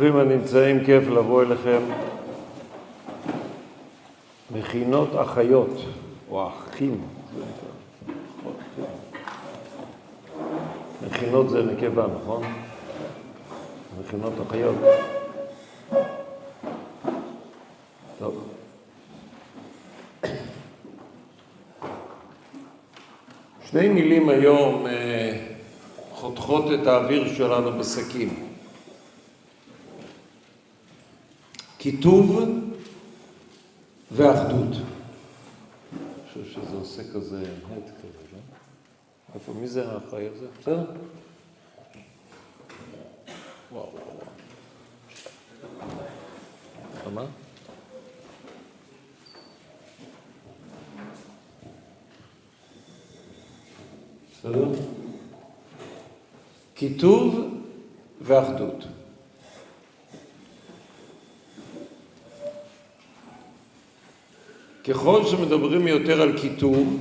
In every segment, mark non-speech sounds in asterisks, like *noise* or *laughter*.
ברוכים הנמצאים, כיף לבוא אליכם. מכינות אחיות, או אחים. מכינות זה נקבה, נכון? מכינות אחיות. טוב. שני מילים היום אה, חותכות את האוויר שלנו בסכין. קיטוב ואחדות. אני חושב שזה עושה כזה הד כזה, לא? איפה, מי זה האחראי הזה? בסדר? וואו, וואו, וואו. מה? בסדר? קיטוב ואחדות. ככל שמדברים יותר על קיטוב,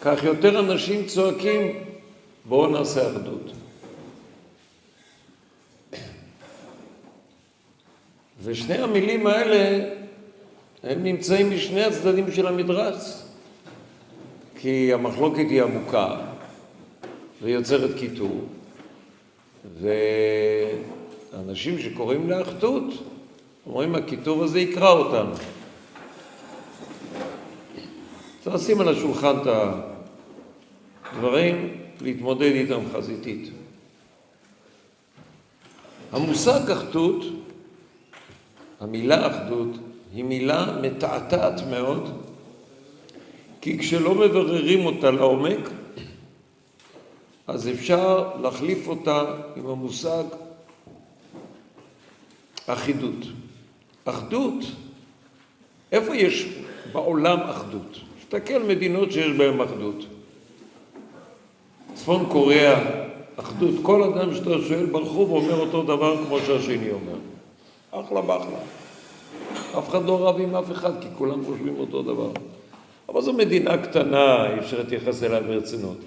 כך יותר אנשים צועקים, בואו נעשה אחדות. ושני המילים האלה, הם נמצאים משני הצדדים של המדרס, כי המחלוקת היא עמוקה ויוצרת קיטוב, ואנשים שקוראים לאחדות אומרים, הקיטוב הזה יקרא אותנו. צריך לשים על השולחן את הדברים, להתמודד איתם חזיתית. המושג אחדות, המילה אחדות, היא מילה מתעתעת מאוד, כי כשלא מבררים אותה לעומק, אז אפשר להחליף אותה עם המושג אחידות. אחדות, איפה יש בעולם אחדות? תסתכל מדינות שיש בהן אחדות. צפון קוריאה, אחדות. כל אדם שאתה שואל ברחוב אומר אותו דבר כמו שהשני אומר. אחלה באחלה. אף אחד לא רב עם אף אחד, כי כולם חושבים אותו דבר. אבל זו מדינה קטנה, אי אפשר להתייחס אליה ברצינות.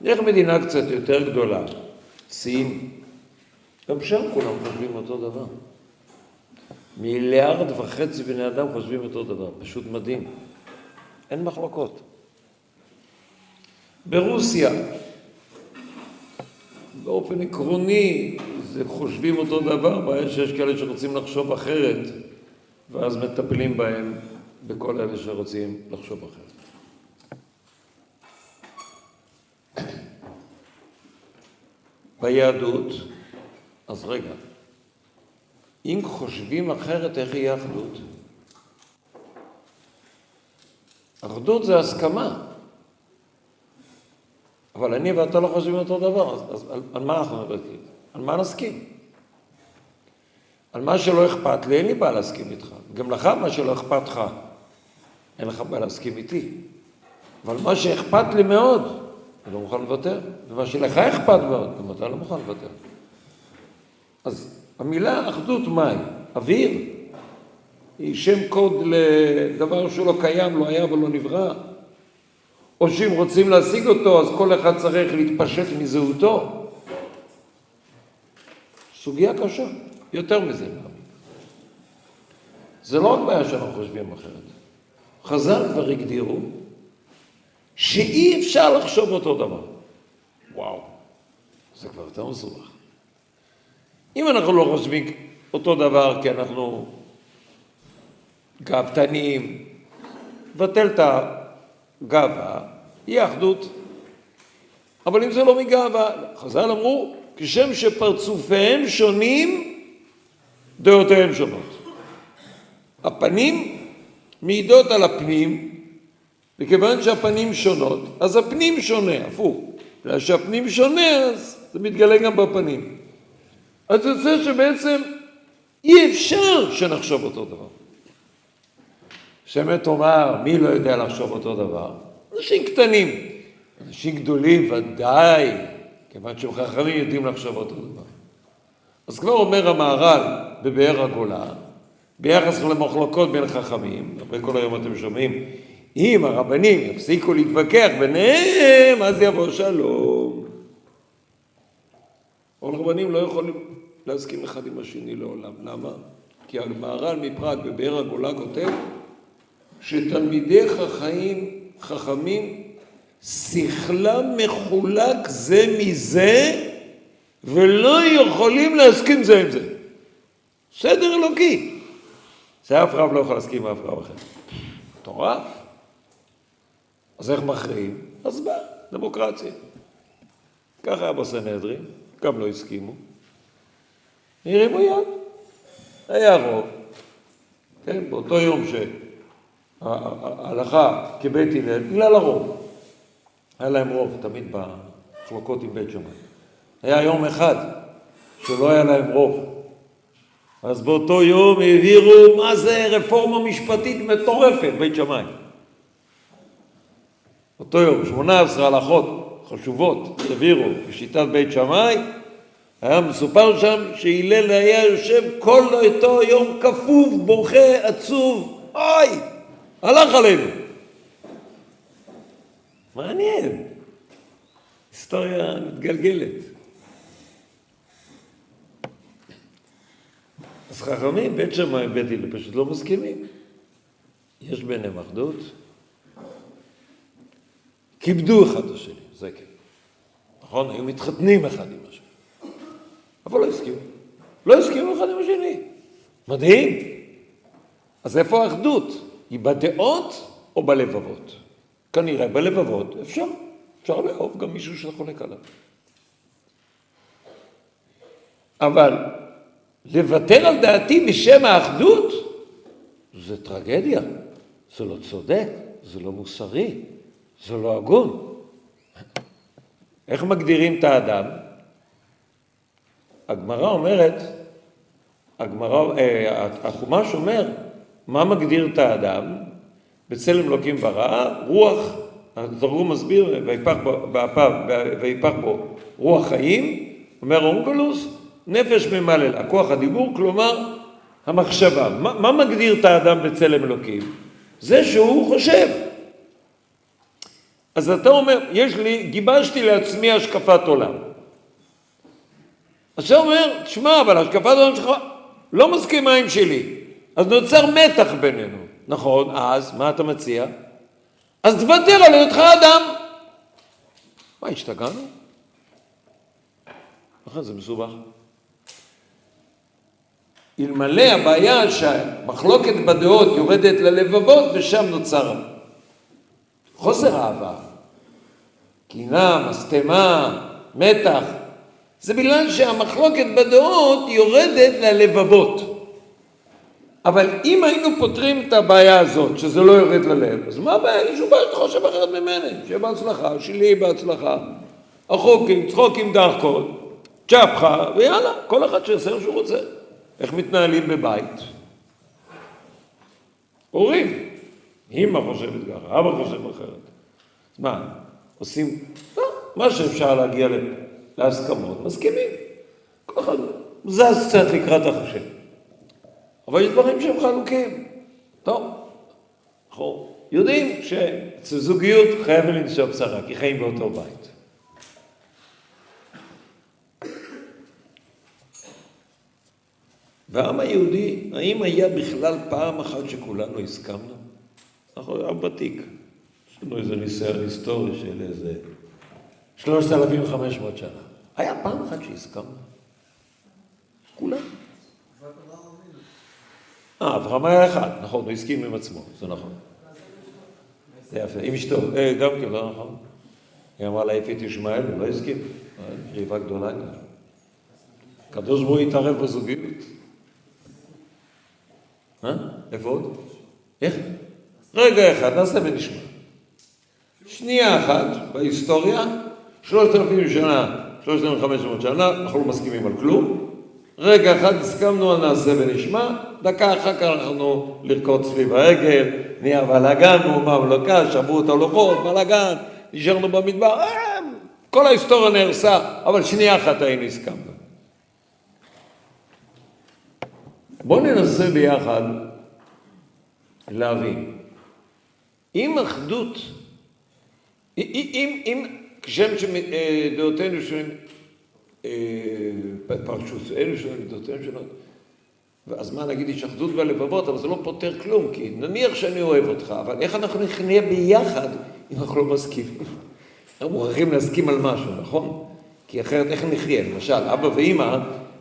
נלך מדינה קצת יותר גדולה, סין, גם שם כולם חושבים אותו דבר. מיליארד וחצי בני אדם חושבים אותו דבר, פשוט מדהים. אין מחלוקות. ברוסיה, באופן עקרוני, זה חושבים אותו דבר, בעיה שיש כאלה שרוצים לחשוב אחרת, ואז מטפלים בהם, בכל אלה שרוצים לחשוב אחרת. ביהדות, אז רגע, אם חושבים אחרת, איך יהיה אחדות? אחדות זה הסכמה. אבל אני ואתה לא חושבים אותו דבר, אז, אז על, על מה אנחנו נבקר? על מה נסכים? על מה שלא אכפת לי, אין לי בעיה להסכים איתך. גם לך, מה שלא אכפת לך, אין לך בעיה להסכים איתי. אבל מה שאכפת לי מאוד, אני לא מוכן לוותר. ומה שלך אכפת מאוד, גם אתה לא מוכן לוותר. אז המילה אחדות מהי? אוויר? היא שם קוד לדבר שלא קיים, לא היה ולא נברא. או שאם רוצים להשיג אותו, אז כל אחד צריך להתפשט מזהותו. סוגיה קשה, יותר מזה. זה לא רק בעיה שאנחנו חושבים אחרת. חז"ל כבר הגדירו שאי אפשר לחשוב אותו דבר. וואו, זה כבר יותר מסובך. אם אנחנו לא חושבים אותו דבר כי אנחנו גאוותנים, לבטל את הגאווה, יהיה אחדות. אבל אם זה לא מגאווה, חז"ל אמרו, כשם שפרצופיהם שונים, דעותיהם שונות. הפנים מעידות על הפנים, וכיוון שהפנים שונות, אז הפנים שונה, הפוך. בגלל שהפנים שונה, אז זה מתגלה גם בפנים. אז יוצא שבעצם אי אפשר שנחשוב אותו דבר. שאמת תאמר, מי לא יודע לחשוב אותו דבר? אנשים קטנים. אנשים גדולים ודאי, כיוון שהם חכמים יודעים לחשוב אותו דבר. אז כבר אומר המהר"ל בבאר הגולה, ביחס למחלוקות בין חכמים, אחרי כל היום אתם שומעים, אם הרבנים יפסיקו להתווכח ביניהם, אז יבוא שלום. אבל רבנים לא יכולים להסכים אחד עם השני לעולם. למה? כי המהר"ל מפראג בבאר הגולה כותב שתלמידי חכמים, חכמים, שכלם מחולק זה מזה ולא יכולים להסכים זה עם זה. סדר אלוקי. זה אף רב לא יכול להסכים עם אף רב אחר. מטורף. אז איך מכריעים? אז בא, דמוקרטיה. ככה היה בסנהדרין, גם לא הסכימו. הרימו יד. היה רוב. כן, באותו יום שההלכה כבית הלל, בגלל הרוב. היה להם רוב תמיד במחלוקות עם בית שמאי. היה יום אחד שלא היה להם רוב. אז באותו יום העבירו, מה זה רפורמה משפטית מטורפת, בית שמאי. אותו יום, 18 הלכות חשובות העבירו בשיטת בית שמאי, היה מסופר שם שהלל היה יושב כל אותו יום כפוף, בוכה, עצוב, אוי, הלך עלינו. מעניין, היסטוריה מתגלגלת. אז חכמים, בית שמאי ובית הלל פשוט לא מסכימים. יש ביניהם אחדות. כיבדו אחד את השני, זה כן. נכון? היו מתחתנים אחד עם השני. אבל לא הסכימו. לא הסכימו אחד עם השני. מדהים. אז איפה האחדות? היא בדעות או בלבבות? כנראה בלבבות אפשר. אפשר לאהוב גם מישהו שחולק עליו. אבל לוותר על דעתי בשם האחדות זה טרגדיה, זה לא צודק, זה לא מוסרי, זה לא הגון. איך מגדירים את האדם? הגמרא אומרת, הגמרא, אה, החומש אומר, מה מגדיר את האדם? בצלם אלוקים ברא, רוח, התרגום מסביר, ויפח בו רוח חיים, אומר אונקלוס, נפש ממללה, כוח הדיבור, כלומר המחשבה. מה, מה מגדיר את האדם בצלם אלוקים? זה שהוא חושב. אז אתה אומר, יש לי, גיבשתי לעצמי השקפת עולם. אז אתה אומר, תשמע, אבל השקפת העולם שלך לא מסכימה עם שלי. אז נוצר מתח בינינו. נכון, אז מה אתה מציע? אז תוותר על היותך אדם. מה, השתגענו? נכון, זה מסובך. אלמלא הבעיה שהמחלוקת בדעות יורדת ללבבות ושם נוצר חוסר אהבה, קינה, משטמה, מתח, זה בגלל שהמחלוקת בדעות יורדת ללבבות. אבל אם היינו פותרים את הבעיה הזאת, שזה לא יורד ללב, אז מה הבעיה? אין שום בעיה שאתה חושב אחרת ממני. שיהיה בהצלחה, שלי בהצלחה. החוקים, צחוקים דחקות, צ'פחה, ויאללה, כל אחד שיעשה מה שהוא רוצה. איך מתנהלים בבית? הורים. אמא חושבת ככה, אבא חושב אחרת. מה, עושים לא, מה שאפשר להגיע להסכמות, מסכימים. כל אחד זז קצת לקראת החשב. אבל יש דברים שהם חלוקים. טוב, אנחנו יודעים שאצל זוגיות חייבים לנשוא בשרה, כי חיים באותו בית. והעם היהודי, האם היה בכלל פעם אחת שכולנו הסכמנו? אנחנו עם ותיק. יש לנו איזה ניסיון היסטורי של איזה 3,500 שנה. היה פעם אחת שהסכמנו? כולם. אה, אברהם היה אחד, נכון, הוא הסכים עם עצמו, זה נכון. זה יפה, עם אשתו, אה, גם כן, לא נכון. היא אמרה להעיף את ישמעאל, הוא לא הסכים. ריבה גדולה. הקדוש ברוך הוא התערב בזוגיות. אה? איפה עוד? איך? רגע אחד, נעשה ונשמע. שנייה אחת בהיסטוריה, שלושת אלפים שנה, שלושת אלפים חמש מאות שנה, אנחנו לא מסכימים על כלום. רגע אחד הסכמנו על נעשה ונשמע, דקה אחר כך אנחנו לרקוד סביב העגל, נהיה בלאגן, מהומה ולוקה, שברו את הלוחות, בלאגן, נשארנו במדבר, אה, כל ההיסטוריה נהרסה, אבל שנייה אחת היינו הסכמנו. בואו ננסה ביחד להבין. אם אחדות, אם, אם כשם שדעותינו אה, פרשוס אלו שלו, מידותיהם שלו. אז מה נגיד התשחדות בלבבות, אבל זה לא פותר כלום, כי נניח שאני אוהב אותך, אבל איך אנחנו נהיה ביחד אם אנחנו לא מסכימים? אנחנו מוכרחים להסכים על משהו, נכון? כי אחרת איך נחיה? למשל, אבא ואימא,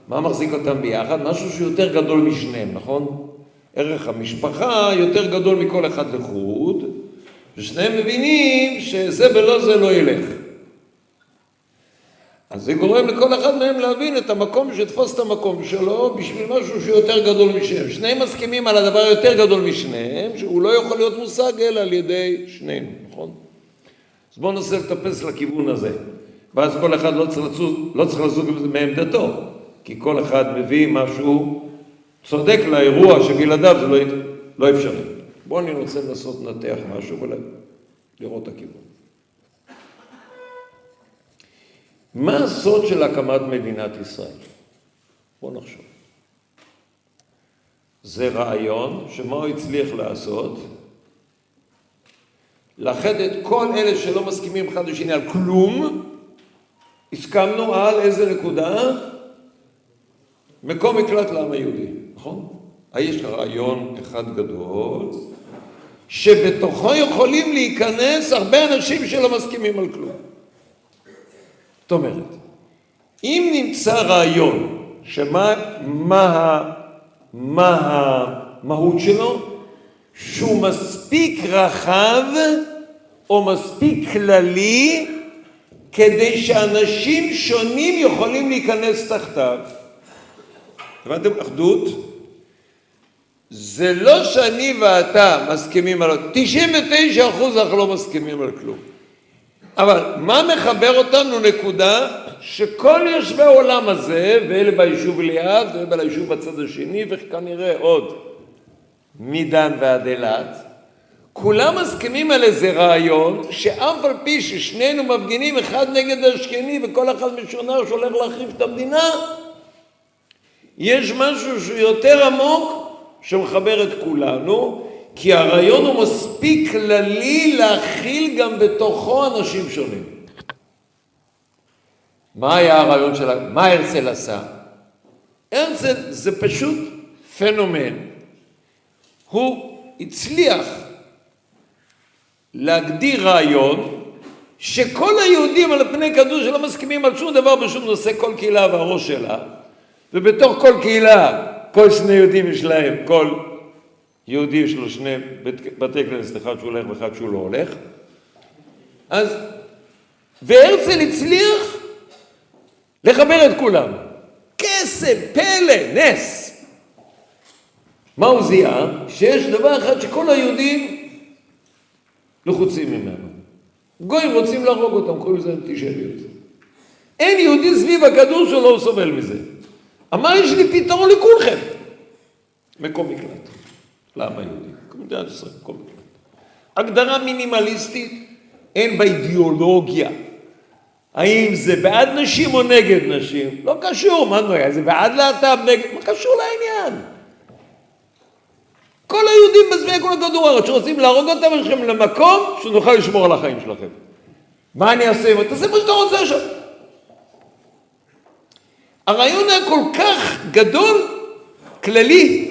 מה מחזיק אותם ביחד? משהו שהוא יותר גדול משניהם, נכון? ערך המשפחה יותר גדול מכל אחד לחוד, ושניהם מבינים שזה בלא זה לא ילך. אז זה גורם לכל אחד מהם להבין את המקום, שיתפוס את המקום שלו בשביל משהו שהוא יותר גדול משניהם. שניהם מסכימים על הדבר היותר גדול משניהם, שהוא לא יכול להיות מושג אלא על ידי שנינו, נכון? אז בואו ננסה לטפס לכיוון הזה. ואז כל אחד לא צריך לזוז, לא צריך לזוז מעמדתו, כי כל אחד מביא משהו צודק לאירוע שבלעדיו זה לא, לא אפשרי. בואו אני רוצה לנסות לנתח משהו ולראות את הכיוון. מה הסוד של הקמת מדינת ישראל? בואו נחשוב. זה רעיון שמה הוא הצליח לעשות? לאחד את כל אלה שלא מסכימים אחד לשני על כלום, הסכמנו על איזה נקודה? מקום מקלט לעם היהודי, נכון? יש רעיון אחד גדול, שבתוכו יכולים להיכנס הרבה אנשים שלא מסכימים על כלום. זאת אומרת, אם נמצא רעיון שמה מה, מה המהות שלו, שהוא מספיק רחב או מספיק כללי כדי שאנשים שונים יכולים להיכנס תחתיו. הבנתם? אחדות. זה לא שאני ואתה מסכימים על... 99 אחוז אנחנו לא מסכימים על כלום. אבל מה מחבר אותנו נקודה שכל יושבי העולם הזה, ואלה ביישוב ליד, ואלה ביישוב בצד השני, וכנראה עוד מדן ועד אילת, כולם מסכימים על איזה רעיון, שאף על פי ששנינו מפגינים אחד נגד השני, וכל אחד משונר שהולך להחריב את המדינה, יש משהו שהוא יותר עמוק, שמחבר את כולנו, כי הרעיון הוא מספיק כללי להכיל גם בתוכו אנשים שונים. מה היה הרעיון של... מה הרצל עשה? הרצל זה פשוט פנומן. הוא הצליח להגדיר רעיון שכל היהודים על פני כדור שלא מסכימים על שום דבר בשום נושא, כל קהילה והראש שלה, ובתוך כל קהילה, כל שני יהודים יש להם, כל יהודי יש לו שני בתי כנסת, אחד שהוא הולך ואחד שהוא לא הולך. אז, והרצל הצליח לחבר את כולם. קסם, פלא, נס. מה הוא זיהה? שיש דבר אחד שכל היהודים לחוצים ממנו. גויים רוצים להרוג אותם, קוראים לזה אנטישמיות. אין יהודי סביב הכדור שלא סובל מזה. אמר, יש לי פתרון לכולכם. מקום מקלט. לעם היהודי, כמדינת ישראל, מקום מקלט. הגדרה מינימליסטית, אין בה אידיאולוגיה. האם זה בעד נשים או נגד נשים? לא קשור, מה נויה? זה בעד להט"ב, נגד, מה קשור לעניין? כל היהודים בזמן כל הכדור הארץ שרוצים להרוג אותם, יש לכם למקום שנוכל לשמור על החיים שלכם. מה אני אעשה? תעשה מה שאתה רוצה עכשיו. הרעיון היה כל כך גדול, כללי,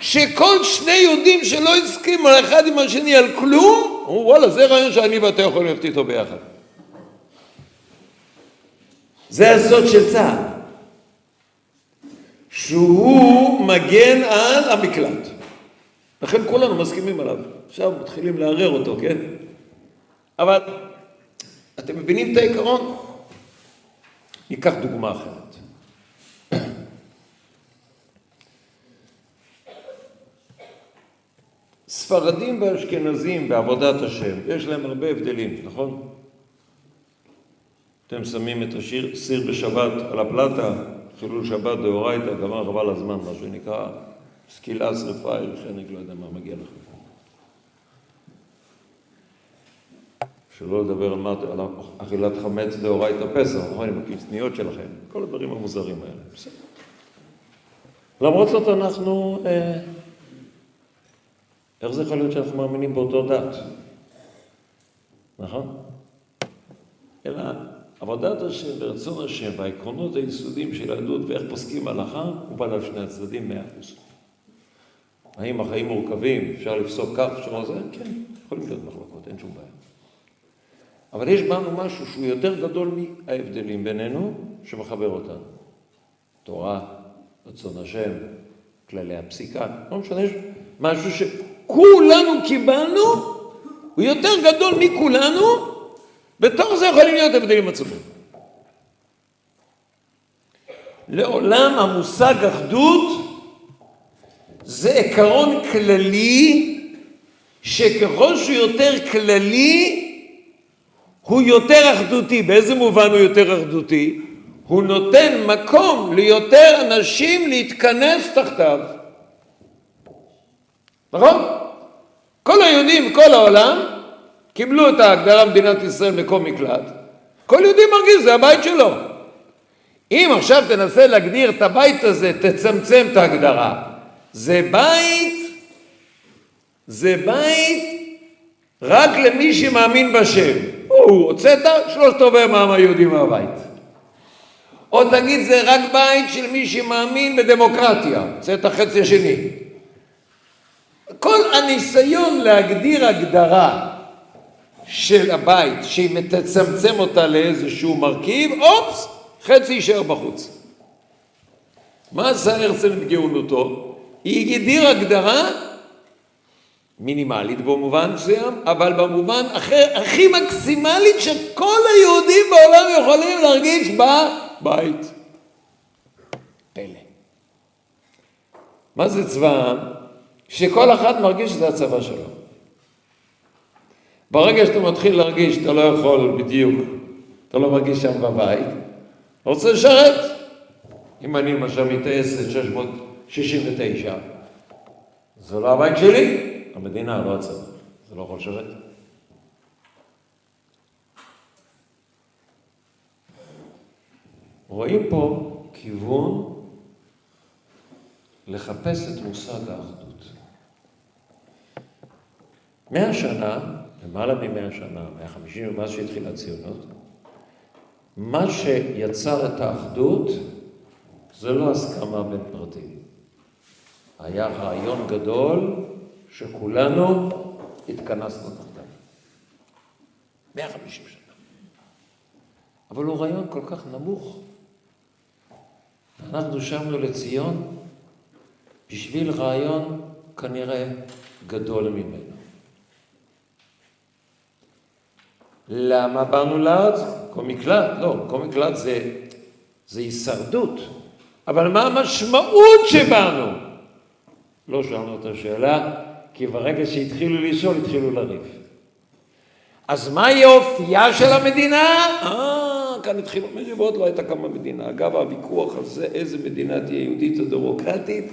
שכל שני יהודים שלא הסכימו האחד עם השני על כלום, אמרו וואלה זה רעיון שאני ואתה יכולים ללכת איתו ביחד. זה הסוד של צה"ל, שהוא מגן על המקלט. לכן כולנו מסכימים עליו. עכשיו מתחילים לערער אותו, כן? אבל אתם מבינים את העיקרון? ניקח דוגמה אחרת. ספרדים ואשכנזים בעבודת השם, יש להם הרבה הבדלים, נכון? אתם שמים את השיר סיר בשבת על הפלטה, חילול שבת דאורייתא, גמר חבל הזמן, מה שנקרא, סקילה, שרפה, חנק, לא יודע מה מגיע לכם. שלא לדבר על, מה, על אכילת חמץ דאורייתא פסח, נכון? עם הקצניות שלכם, כל הדברים המוזרים האלה. למרות זאת אנחנו... אה, איך זה יכול להיות שאנחנו מאמינים באותו דת? נכון? אלא עבודת השם ורצון השם והעקרונות היסודיים של היהדות ואיך פוסקים הלכה, הוא בא על שני הצדדים מאה אחוז. האם החיים מורכבים, אפשר לפסוק כך, אפשר לזה? כן, יכולים להיות מחלוקות, אין שום בעיה. אבל יש בנו משהו שהוא יותר גדול מההבדלים בינינו, שמחבר אותנו. תורה, רצון השם, כללי הפסיקה, לא משנה, יש משהו שכולנו קיבלנו, הוא יותר גדול מכולנו, בתוך זה יכולים להיות הבדלים עצומים. לעולם המושג אחדות זה עקרון כללי, שככל שהוא יותר כללי, הוא יותר אחדותי. באיזה מובן הוא יותר אחדותי? הוא נותן מקום ליותר אנשים להתכנס תחתיו. נכון? כל היהודים כל העולם קיבלו את ההגדרה מדינת ישראל מקום מקלט. כל יהודי מרגיש, זה הבית שלו. אם עכשיו תנסה להגדיר את הבית הזה, תצמצם את ההגדרה. זה בית, זה בית רק למי שמאמין בשם. הוא, הוצאת שלושת רבעי מהעם היהודי מהבית. או תגיד זה רק בית של מי שמאמין בדמוקרטיה, הוצאת החצי השני. כל הניסיון להגדיר הגדרה של הבית, שהיא מתצמצם אותה לאיזשהו מרכיב, אופס, חצי יישאר בחוץ. מה עשה הרצל בגאונותו? היא הגדיר הגדרה מינימלית במובן מסוים, אבל במובן אחר, הכי מקסימלית שכל היהודים בעולם יכולים להרגיש בבית. פלא. מה זה צבא העם? שכל אחד מרגיש שזה הצבא שלו. ברגע שאתה מתחיל להרגיש שאתה לא יכול בדיוק, אתה לא מרגיש שם בבית, רוצה לשרת. אם אני למשל מטייסת 669, זה לא הבית שלי, המדינה, לא הצבא. זה לא יכול לשרת. רואים פה כיוון לחפש את מושג האחדות. מאה שנה, למעלה ממאה שנה, מאה חמישים ומאז שהתחילה הציונות, מה שיצר את האחדות זה לא הסכמה בין פרטים. היה רעיון גדול שכולנו התכנסנו תחתיו. 150 שנה. אבל הוא רעיון כל כך נמוך. אנחנו שבנו לציון בשביל רעיון כנראה גדול ממנו. למה באנו לארץ? מקום מקלט? לא, מקום מקלט זה, זה הישרדות. אבל מה המשמעות שבאנו? לא שאלנו את השאלה, כי ברגע שהתחילו לשאול, התחילו לריב. אז מה יהיה אופייה של המדינה? אה, כאן התחילו מריבות, לא הייתה קמה מדינה. אגב, הוויכוח הזה, איזה מדינה תהיה יהודית או דמוקרטית,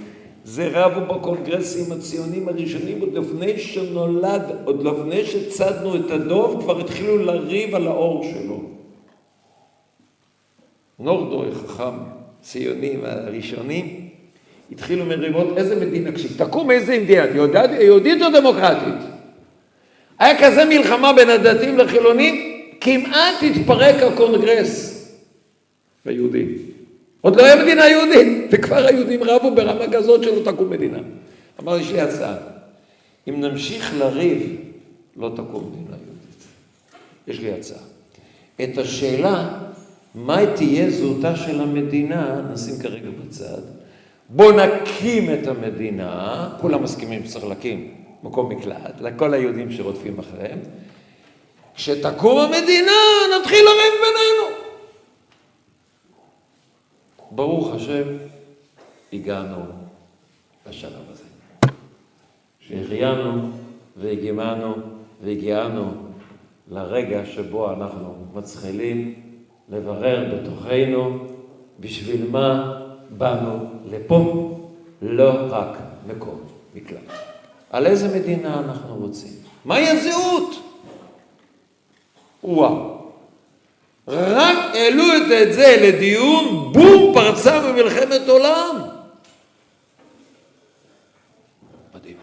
זה רבו בקונגרסים הציונים הראשונים עוד לפני שנולד, עוד לפני שצדנו את הדוב, כבר התחילו לריב על האור שלו. נורדוי, חכם, ציונים הראשונים, התחילו מריבות איזה מדינה, כשתקום איזה מדינה, יהודית או דמוקרטית? היה כזה מלחמה בין הדתיים לחילונים, כמעט התפרק הקונגרס היהודי. עוד לא היה מדינה יהודית, וכבר היהודים רבו ברמה כזאת שלא תקום מדינה. אמר, יש לי הצעה, אם נמשיך לריב, לא תקום מדינה יהודית. יש לי הצעה. את השאלה, מה תהיה זהותה של המדינה, נשים כרגע בצד. בואו נקים את המדינה, כולם מסכימים שצריך להקים מקום מקלט, לכל היהודים שרודפים אחריהם. כשתקום המדינה, נתחיל לריב בינינו. ברוך השם, הגענו לשלב הזה. שהחיינו והגימנו והגיענו לרגע שבו אנחנו מתחילים לברר בתוכנו בשביל מה באנו לפה, לא רק מקום מקלט. על איזה מדינה אנחנו רוצים? מהי הזהות? וואו. רק העלו את זה לדיון, בום, פרצה במלחמת עולם. מדהים.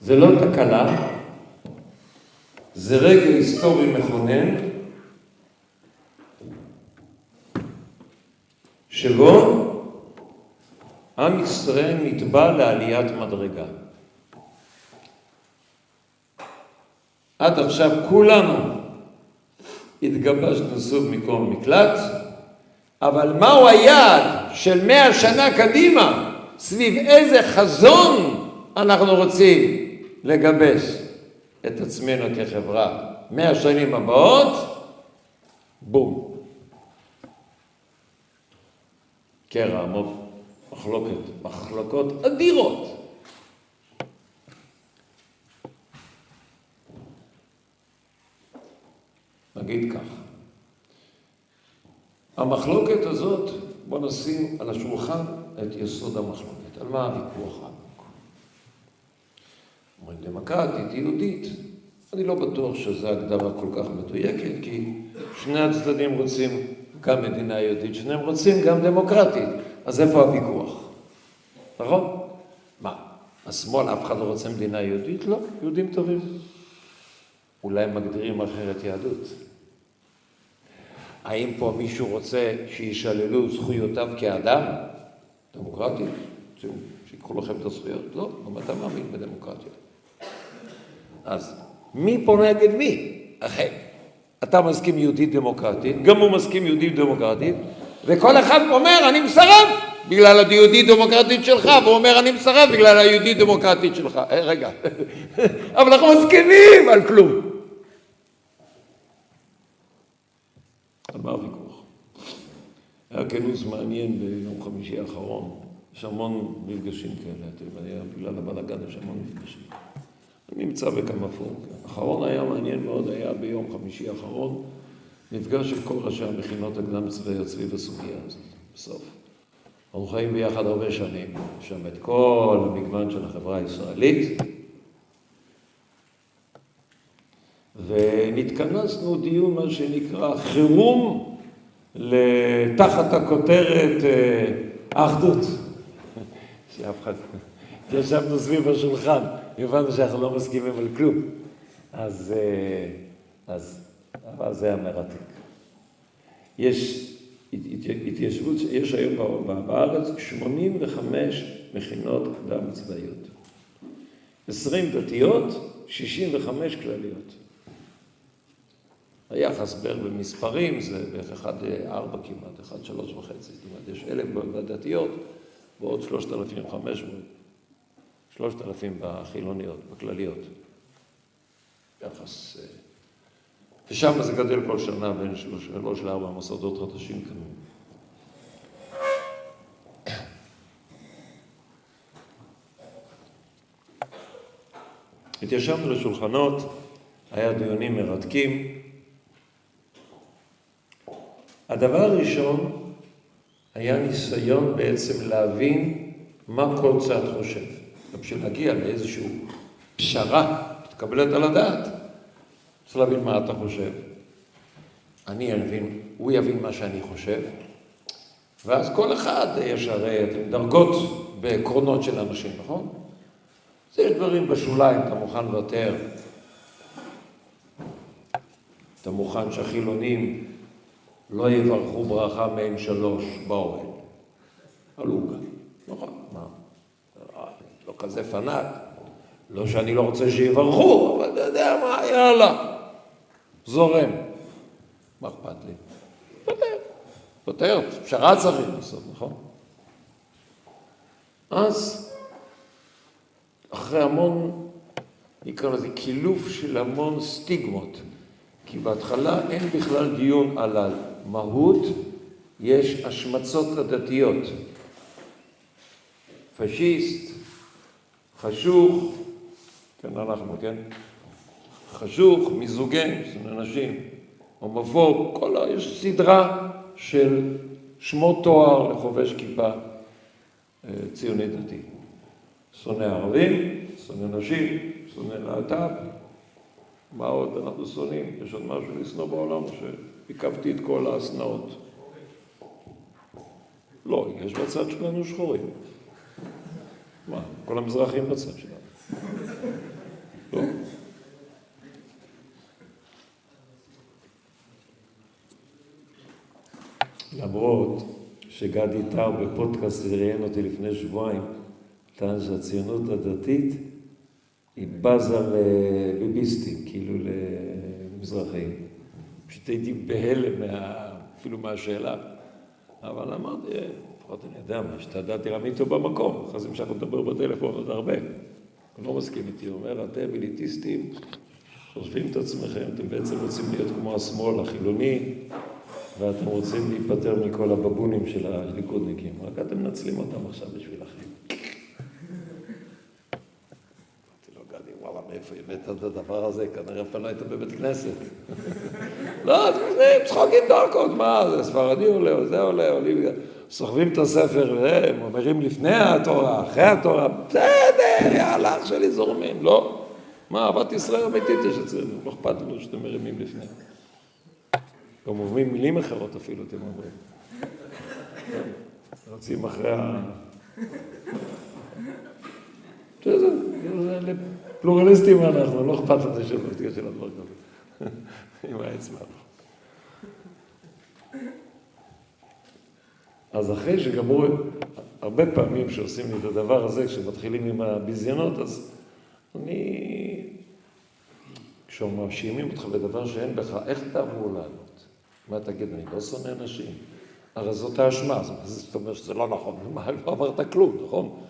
זה לא תקלה, זה רגע היסטורי מכונן, שבו עם ישראל נתבע לעליית מדרגה. עד עכשיו כולנו התגבשנו סוף מקום מקלט, אבל מהו היעד של מאה שנה קדימה? סביב איזה חזון אנחנו רוצים לגבש את עצמנו כחברה? מאה שנים הבאות, בום. קרע עמוק, מחלוקת, מחלוקות אדירות. נגיד כך, המחלוקת הזאת, בוא נשים על השולחן את יסוד המחלוקת. על מה הוויכוח העמוק? אומרים דמוקרטית, יהודית. אני לא בטוח שזו הגדרה כל כך מדויקת, כי שני הצדדים רוצים גם מדינה יהודית, שניהם רוצים גם דמוקרטית. אז איפה הוויכוח? נכון? מה, השמאל, אף אחד לא רוצה מדינה יהודית? לא, יהודים טובים. אולי מגדירים אחרת יהדות. האם פה מישהו רוצה שישללו זכויותיו כאדם? דמוקרטית? שיקחו לכם את הזכויות? לא, גם אתה מאמין בדמוקרטיה. אז מי פה נגד מי? אחי, אתה מסכים יהודית דמוקרטית, גם הוא מסכים יהודית דמוקרטית, וכל אחד אומר, אני מסרב בגלל היהודית דמוקרטית שלך, והוא אומר, אני מסרב בגלל היהודית דמוקרטית שלך. אה, רגע, *laughs* אבל אנחנו מסכימים על כלום. על מה הוויכוח? היה כינוס מעניין ביום חמישי האחרון, יש המון מפגשים כאלה, אתם יודעים, בגלל הבלאגן יש המון מפגשים. אני נמצא בכמה פורום. האחרון היה מעניין מאוד, היה ביום חמישי האחרון, מפגש של כל ראשי המכינות הקדם צבאיות סביב הסוגיה הזאת, בסוף. אנחנו חיים ביחד הרבה שנים, יש שם את כל המגוון של החברה הישראלית, ונתכנסנו דיון, מה שנקרא, חירום תחת הכותרת אה, אחדות. שאף אחד... ישבנו סביב השולחן, הבנו שאנחנו לא מסכימים על כלום. אז, אה, אז, אבל זה היה מרתק. יש התיישבות, יש היום בארץ 85 מכינות קדם צבאיות. 20 דתיות, 65 כלליות. היחס בערך במספרים זה בערך 1 4 כמעט, 1 3 וחצי, זאת אומרת יש אלף בדתיות ועוד 3,500, 3,000 בחילוניות, בכלליות. יחס... אה, ושם זה גדל כל שנה בין שלוש לארבע מוסדות חדשים כאן. התיישבנו לשולחנות, היה דיונים מרתקים, הדבר הראשון היה ניסיון בעצם להבין מה כל צד חושב. ובשביל להגיע לאיזושהי פשרה מתקבלת על הדעת, צריך להבין מה אתה חושב. אני אבין, הוא יבין מה שאני חושב, ואז כל אחד, יש הרי דרגות בעקרונות של אנשים, נכון? אז יש דברים בשוליים, אתה מוכן לוותר, אתה מוכן שהחילונים לא יברכו ברכה מעין שלוש באוהל. על עוגה. נכון, מה? לא כזה פנאט. לא שאני לא רוצה שיברכו, אבל אתה יודע מה, יאללה. זורם. מה אכפת לי? פותר. פותר, פשרה צריך לעשות, נכון? אז, אחרי המון, נקרא לזה קילוף של המון סטיגמות, כי בהתחלה אין בכלל דיון על מהות יש השמצות עדתיות. פשיסט, חשוך, כן, אנחנו, כן? חשוך, מיזוגן, שונא נשים, הומופוב, כל ה... יש סדרה של שמות תואר לחובש כיפה אה, ציוני דתי. שונא ערבים, שונא נשים, שונא להט"ב, מה עוד אנחנו שונאים? יש עוד משהו לשנוא בעולם שעיכבתי את כל ההשנאות? לא, יש בצד שלנו שחורים. מה, כל המזרחים בצד שלנו. לא. למרות שגדי טאו בפודקאסט ראיין אותי לפני שבועיים, טען שהציונות הדתית היא בזה לביביסטים, כאילו למזרחים. פשוט הייתי בהלם אפילו מהשאלה. אבל אמרתי, לפחות אני יודע מה, השתדלתי להעמיד אותו במקום, אחרי זה המשכנו לדבר בטלפון עוד הרבה. הוא לא מסכים איתי, הוא אומר, אתם אליטיסטים, חושבים את עצמכם, אתם בעצם רוצים להיות כמו השמאל החילוני, ואתם רוצים להיפטר מכל הבבונים של הליכודניקים, רק אתם מנצלים אותם עכשיו בשבילכם. אמרתי לו, גדי, וואלה, מאיפה הבאת את הדבר הזה? כנראה אף פעם לא היית בבית כנסת. *laughs* לא, זה צחוקים דרכות, מה, זה ספרדי עולה, זה עולה, עולים, סוחבים את הספר, והם אומרים לפני התורה, אחרי התורה, בסדר, יאללה, אח שלי זורמים, לא. מה, אהבת ישראל אמיתית יש אצלנו, לא אכפת לנו שאתם מרימים לפני. גם אומרים מילים אחרות אפילו, אתם אומרים. *laughs* רצים אחרי ה... פלורליסטים אנחנו, לא אכפת לנו של הדבר כזה. עם האצבע. אז אחרי שגמרו, הרבה פעמים שעושים לי את הדבר הזה, כשמתחילים עם הביזיונות, אז אני... כשמאשימים אותך בדבר שאין בך, איך אתה אמור לענות? מה תגיד, אני לא שונא נשים? הרי זאת האשמה, זאת אומרת שזה לא נכון, מה, לא אמרת כלום, נכון?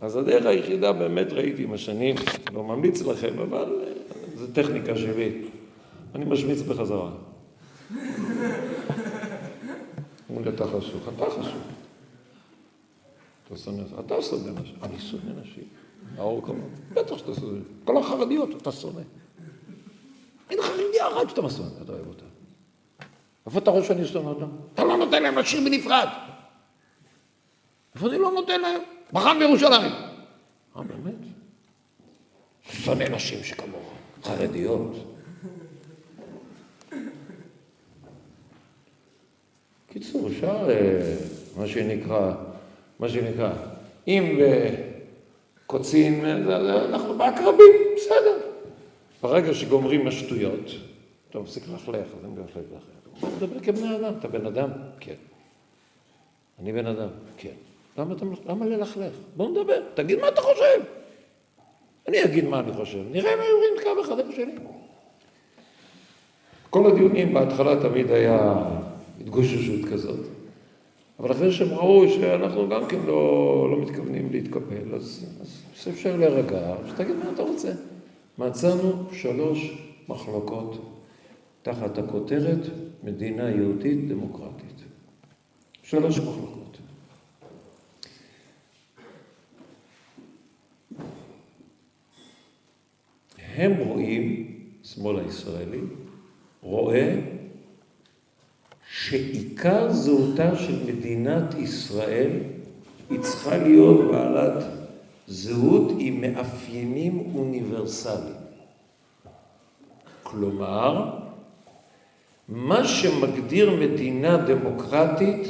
אז הדרך היחידה באמת ראיתי עם השנים, לא ממליץ לכם, אבל זו טכניקה שלי. אני משמיץ בחזרה. אומרים לי, אתה חשוך, אתה חשוך. אתה שונא, אתה שונא נשים. אני שונא נשים. האור כמובן, בטח שאתה שונא. כל החרדיות אתה שונא. אין חרדיה אחת שאתה מסונא, אתה אוהב אותה. איפה אתה רואה שאני שונא אותה? אתה לא נותן להם לשיר בנפרד. איפה אני לא נותן להם? מחר בירושלים. אה, באמת? שונא נשים שכמוך, חרדיות. קיצור, אפשר, אה, מה שנקרא, מה שנקרא, אם קוצין, אנחנו בעקרבים, בסדר. ברגע שגומרים השטויות, אתה מפסיק ללכלך, אז אני בהחלט ללכלך. בוא נדבר כבני אדם. אתה בן אדם? כן. אני בן אדם? כן. למה, אתה, למה ללכלך? בוא נדבר, תגיד מה אתה חושב. אני אגיד מה אני חושב, נראה אם היו אומרים קו אחד עם שני. כל הדיונים בהתחלה תמיד היה התגוששות כזאת. אבל אחרי שהם ראו שאנחנו גם כן לא, לא מתכוונים להתקפל, אז, אז אפשר להירגע, שתגיד מה אתה רוצה. מצאנו שלוש מחלוקות תחת הכותרת מדינה יהודית דמוקרטית. שלוש מחלוקות. הם רואים, שמאל הישראלי, רואה שעיקר זהותה של מדינת ישראל היא צריכה להיות בעלת זהות עם מאפיינים אוניברסליים. כלומר, מה שמגדיר מדינה דמוקרטית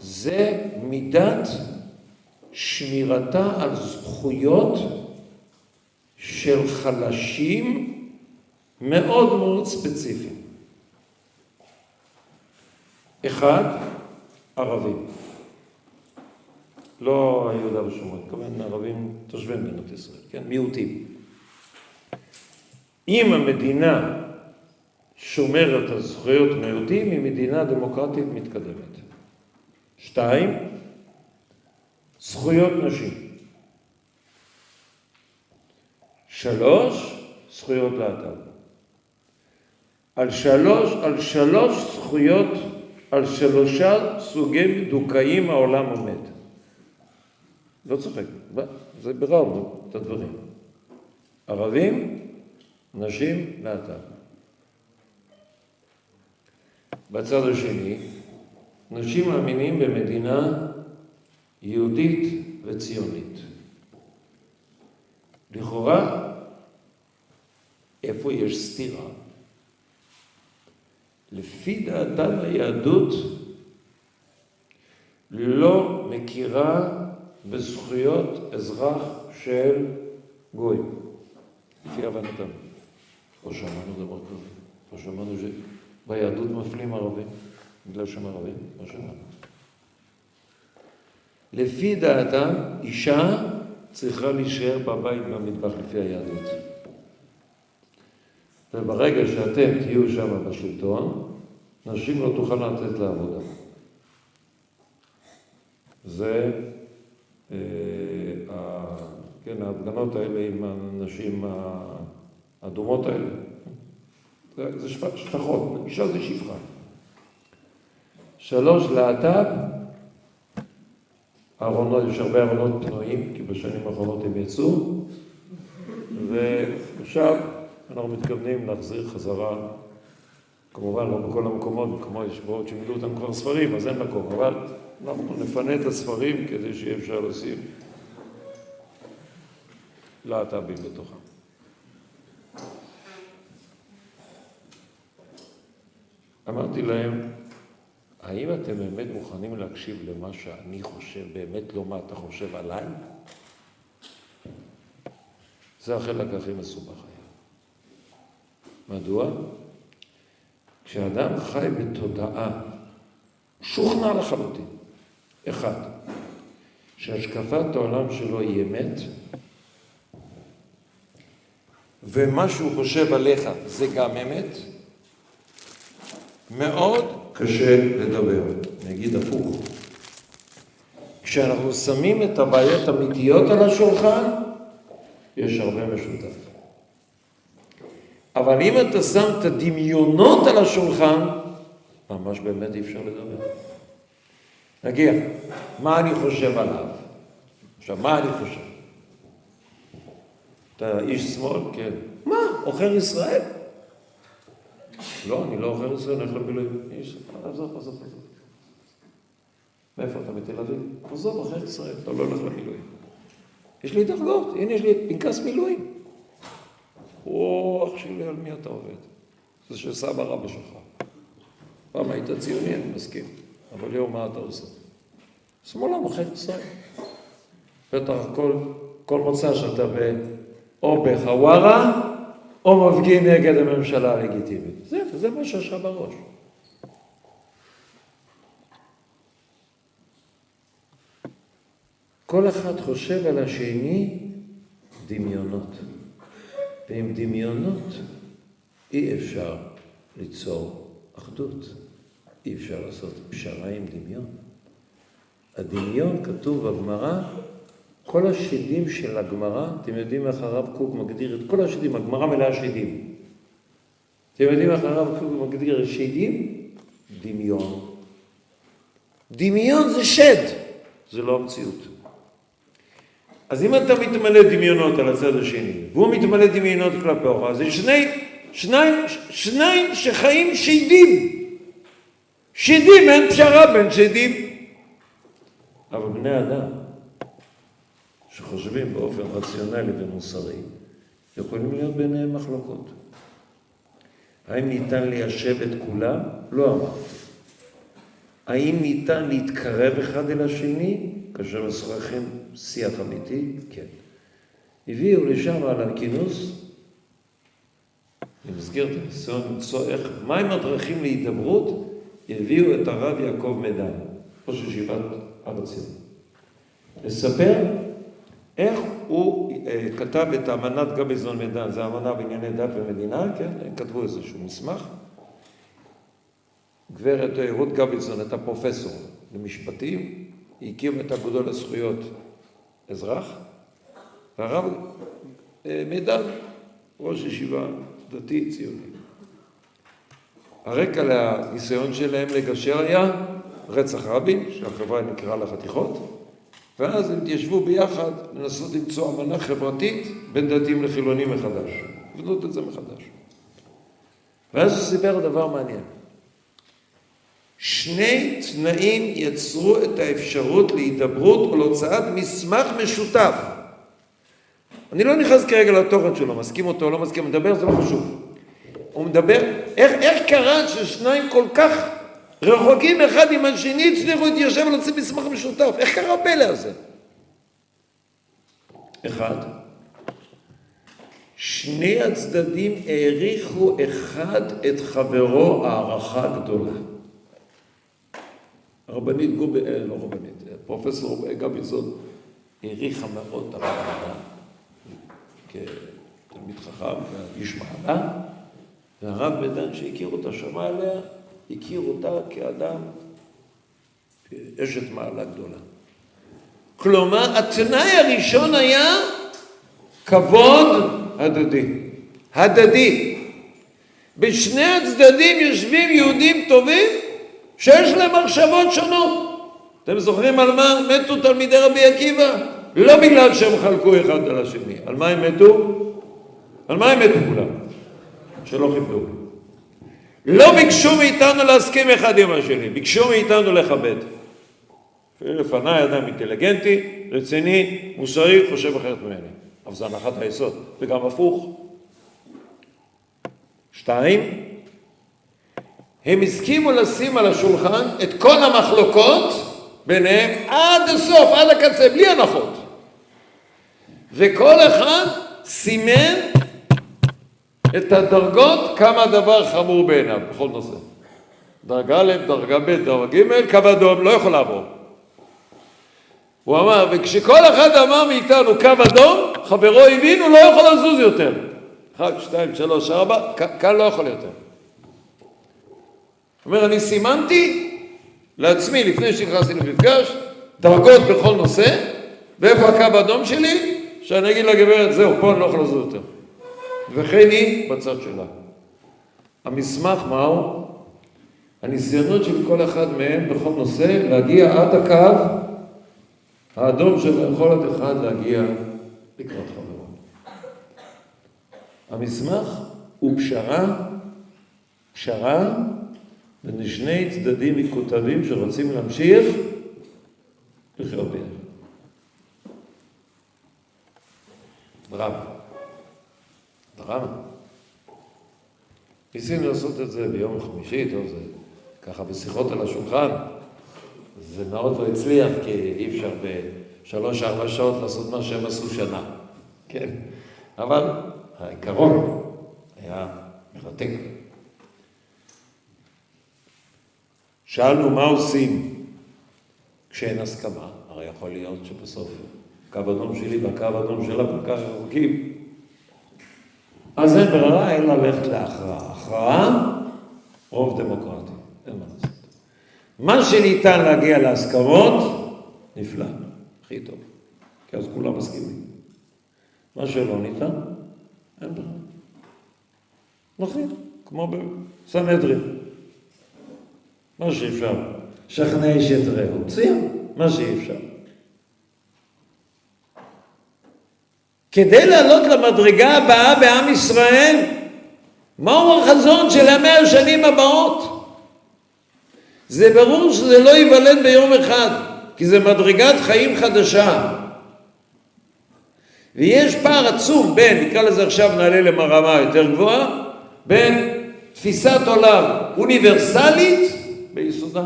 זה מידת שמירתה על זכויות של חלשים מאוד מאוד ספציפיים. אחד, ערבים. לא יהודה ושומרון, כמובן ערבים תושבי מדינת ישראל, כן? מיעוטים. אם המדינה שומרת על זכויות מיעוטים, היא מדינה דמוקרטית מתקדמת. שתיים, זכויות נשים. שלוש, זכויות להט"ב. על שלוש, על שלוש זכויות על שלושה סוגי מדוכאים העולם עומד. לא צוחק, זה ביררנו את הדברים. ערבים, נשים, להט"ב. בצד השני, נשים מאמינים במדינה יהודית וציונית. לכאורה, איפה יש סתירה? לפי דעתן היהדות לא מכירה בזכויות אזרח של גויים, לפי הבנתם. לא שמענו דבר כזה, לא שמענו שביהדות מפלים ערבים. בגלל שם ערבים, לא שלנו. לפי דעתם, אישה צריכה להישאר בבית במטבח לפי היהדות. וברגע שאתם תהיו שם בשלטון, נשים לא תוכלנה לתת לעבודה. זה, אה, כן, ההפגנות האלה עם הנשים האדומות האלה. זה, זה שפחות, אישה זה שפחה. שלוש, להט"ב, ארונות, יש הרבה ארונות פנויים, כי בשנים האחרונות הם יצאו, ועכשיו אנחנו מתכוונים להחזיר חזרה, כמובן לא בכל המקומות, כמו יש בעוד שמילאו אותם כבר ספרים, אז אין מקום, אבל אנחנו נפנה את הספרים כדי שיהיה אפשר לשים להט"בים בתוכם. אמרתי להם, האם אתם באמת מוכנים להקשיב למה שאני חושב, באמת לא מה אתה חושב עליי? זה החלק הכי מסובך. מדוע? כשאדם חי בתודעה, שוכנע לחלוטין, אחד, שהשקפת העולם שלו היא אמת, ומה שהוא חושב עליך זה גם אמת, מאוד קשה לדבר. אני אגיד הפוך. כשאנחנו שמים את הבעיות האמיתיות על השולחן, יש הרבה משותף. אבל אם אתה שם את הדמיונות על השולחן, ממש באמת אי אפשר לדבר. נגיע, מה אני חושב עליו? עכשיו, מה אני חושב? אתה איש שמאל? כן. מה, עוכר ישראל? לא, אני לא עוכר ישראל, אני הולך למילואים. איש, עזוב, עזוב, עזוב. מאיפה אתה מתל אביב? עזוב, עוכר ישראל, אתה לא הולך למילואים. יש לי דרגות, הנה יש לי פנקס מילואים. או, אח שלי, על מי אתה עובד? זה של סבא רבא שלך. פעם היית ציוני, אני מסכים. אבל היום מה אתה עושה? שמאלן עוכר ישראל. בטח כל, כל מוצא שאתה ב... או בחווארה, או מפגין נגד הממשלה הלגיטימית. זה, זה מה שיש לך בראש. כל אחד חושב על השני דמיונות. ועם דמיונות אי אפשר ליצור אחדות. אי אפשר לעשות פשרה עם דמיון. הדמיון כתוב בגמרא כל השדים של הגמרא, אתם יודעים איך הרב קוק מגדיר את כל השדים, הגמרא מלאה שדים. אתם יודעים איך הרב קוק מגדיר את שדים? דמיון. דמיון זה שד, זה לא המציאות. אז אם אתה מתמלא דמיונות על הצד השני, והוא מתמלא דמיונות כלפיך, זה שני, שניים, שניים שחיים שדים. שדים, אין פשרה בין שדים. אבל בני אדם, שחושבים באופן רציונלי ומוסרי, יכולים להיות ביניהם מחלוקות. האם ניתן ליישב את כולם? לא אמרתי. האם ניתן להתקרב אחד אל השני כאשר משוחחים שיח אמיתי? כן. הביאו לשם על הכינוס, במסגרת הניסיון למצוא איך, מהם הדרכים להידברות, הביאו את הרב יעקב מדן, ראש ישיבת הר הציון. לספר איך הוא אה, כתב את אמנת גביזון מדן, זה אמנה בענייני דת ומדינה, כן? הם כתבו איזשהו מסמך. גברת אה, רות גביזון הייתה פרופסור למשפטים, היא הקימה את האגודות לזכויות אזרח, והרב אה, מדן, ראש ישיבה דתי ציוני. הרקע לניסיון שלהם לגשר היה רצח רבין, שהחברה נקראה לחתיכות, ואז הם התיישבו ביחד לנסות למצוא אמנה חברתית בין דתיים לחילונים מחדש. לבנות את זה מחדש. ואז הוא סיפר דבר מעניין. שני תנאים יצרו את האפשרות להידברות או להוצאת מסמך משותף. אני לא נכנס כרגע לתוכן שלו, מסכים אותו או לא מסכים, מדבר, זה לא חשוב. הוא מדבר, איך, איך קרה ששניים כל כך רחוקים אחד עם השני, הצליחו להתיישב ולהוציא מסמך משותף. איך קרה הפלא הזה? אחד, שני הצדדים העריכו אחד את חברו הערכה גדולה. הרבנית גובי, אה, לא רבנית, פרופסור גביזון העריכה מאוד את הרב כתלמיד חכם ואיש מעלה, והרב מדן שהכיר אותה, שמע עליה, הכיר אותה כאדם, כאשת מעלה גדולה. כלומר, התנאי הראשון היה כבוד הדדי. הדדי. בשני הצדדים יושבים יהודים טובים שיש להם מחשבות שונות. אתם זוכרים על מה מתו תלמידי רבי עקיבא? לא בגלל שהם חלקו אחד על השני. על מה הם מתו? על מה הם מתו כולם? שלא חיפלו. לא ביקשו מאיתנו להסכים אחד עם השני, ביקשו מאיתנו לכבד. לפניי אדם אינטליגנטי, רציני, מוסרי, חושב אחרת ממני. אבל זו הנחת היסוד, וגם הפוך. שתיים, הם הסכימו לשים על השולחן את כל המחלוקות ביניהם עד הסוף, עד הקצה, בלי הנחות. וכל אחד סימן את הדרגות כמה הדבר חמור בעיניו בכל נושא. דרגה א', דרגה ב', דרגה ג', קו אדום, לא יכול לעבור. הוא אמר, וכשכל אחד אמר מאיתנו קו אדום, חברו הבין, הוא לא יכול לזוז יותר. אחד, שתיים, שלוש, ארבע, כאן לא יכול יותר. אומר, אני סימנתי לעצמי, לפני שנכנסתי למפגש, דרגות בכל נושא, ואיפה הקו האדום שלי, שאני אגיד לגברת, זהו, פה אני לא יכול לזוז יותר. וכן היא בצד שלה. המסמך מהו? הניסיונות של כל אחד מהם בכל נושא להגיע עד הקו האדום של יכולת אחד להגיע לקראת חברו. המסמך הוא פשרה, פשרה בין שני צדדים מקוטבים שרוצים להמשיך לחיות ביחד. דרמה. דרמה. ניסינו לעשות את זה ביום חמישי, טוב, זה ככה בשיחות על השולחן. זה מאוד לא הצליח, כי אי אפשר בשלוש-ארבע שעות לעשות מה שהם עשו שנה, כן? אבל העיקרון היה מרתק. שאלנו מה עושים כשאין הסכמה, הרי יכול להיות שבסוף קו אדום שלי והקו אדום שלה כל כך רחוקים. אז אין ברירה אלא ללכת להכרעה. הכרעה, רוב דמוקרטי, אין מה לעשות. מה שניתן להגיע להסכמות, נפלא, הכי טוב, כי אז כולם מסכימים. מה שלא ניתן, אין ברירה. נכון, כמו בסנהדרין. מה שאפשר. שכנע איש את רעהו, ציין, מה שאי אפשר. כדי לעלות למדרגה הבאה בעם ישראל, מהו החזון של המאה השנים הבאות? זה ברור שזה לא ייוולד ביום אחד, כי זה מדרגת חיים חדשה. ויש פער עצום בין, נקרא לזה עכשיו נעלה למרמה יותר גבוהה, בין תפיסת עולם אוניברסלית ביסודה,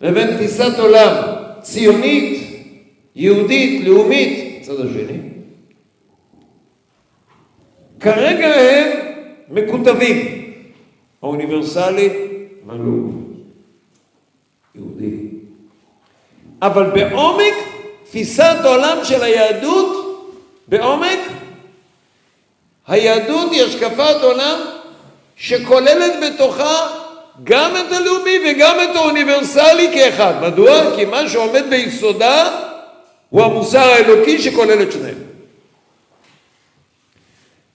לבין תפיסת עולם ציונית, יהודית, לאומית, צד השני. כרגע הם מקוטבים, האוניברסלי והלאומי. יהודי. אבל בעומק תפיסת העולם של היהדות, בעומק, היהדות היא השקפת עולם שכוללת בתוכה גם את הלאומי וגם את האוניברסלי כאחד. מדוע? כי מה שעומד ביסודה הוא המוסר האלוקי שכולל את שניהם.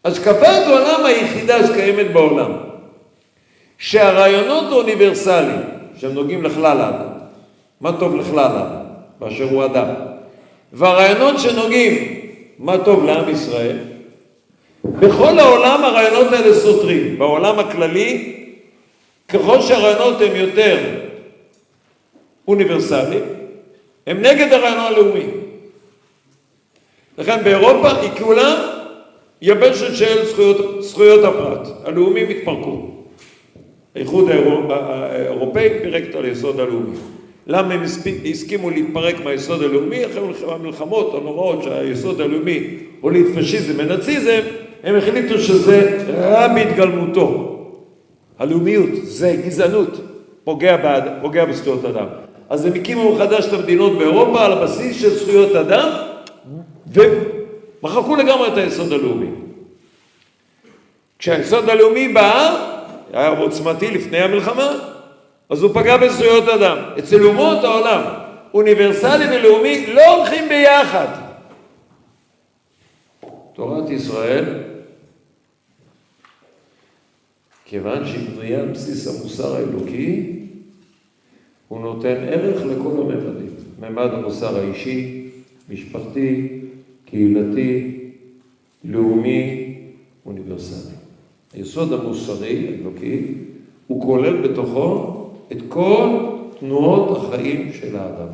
השקפת העולם היחידה שקיימת בעולם, שהרעיונות האוניברסליים שהם נוגעים לכלל האדם. מה טוב לכלל האדם, באשר הוא אדם. והרעיונות שנוגעים מה טוב לעם ישראל, בכל העולם הרעיונות האלה סותרים. בעולם הכללי, ככל שהרעיונות הם יותר אוניברסליים, הם נגד הרעיון הלאומי. לכן באירופה היא כולה יבשת של זכויות, זכויות הפרט. הלאומים התפרקו. האיחוד האירופאי פירק את היסוד הלאומי. למה הם הסכימו להתפרק מהיסוד הלאומי? אחרי המלחמות הנוראות שהיסוד הלאומי הוליד פשיזם ונאציזם, הם החליטו שזה רע בהתגלמותו. הלאומיות זה גזענות, פוגע, בעד, פוגע בזכויות אדם. אז הם הקימו מחדש את המדינות באירופה על הבסיס של זכויות אדם, ומחקו לגמרי את היסוד הלאומי. כשהיסוד הלאומי בא, היה עוצמתי לפני המלחמה, אז הוא פגע בזכויות אדם. אצל אומות העולם, אוניברסלי ולאומי לא הולכים ביחד. תורת ישראל, כיוון שהיא בנויה על בסיס המוסר האלוקי, הוא נותן ערך לכל הממדים. ממד המוסר האישי, משפחתי, קהילתי, לאומי, אוניברסלי. היסוד המוסרי, האלוקי, הוא כולל בתוכו את כל תנועות החיים של האדם.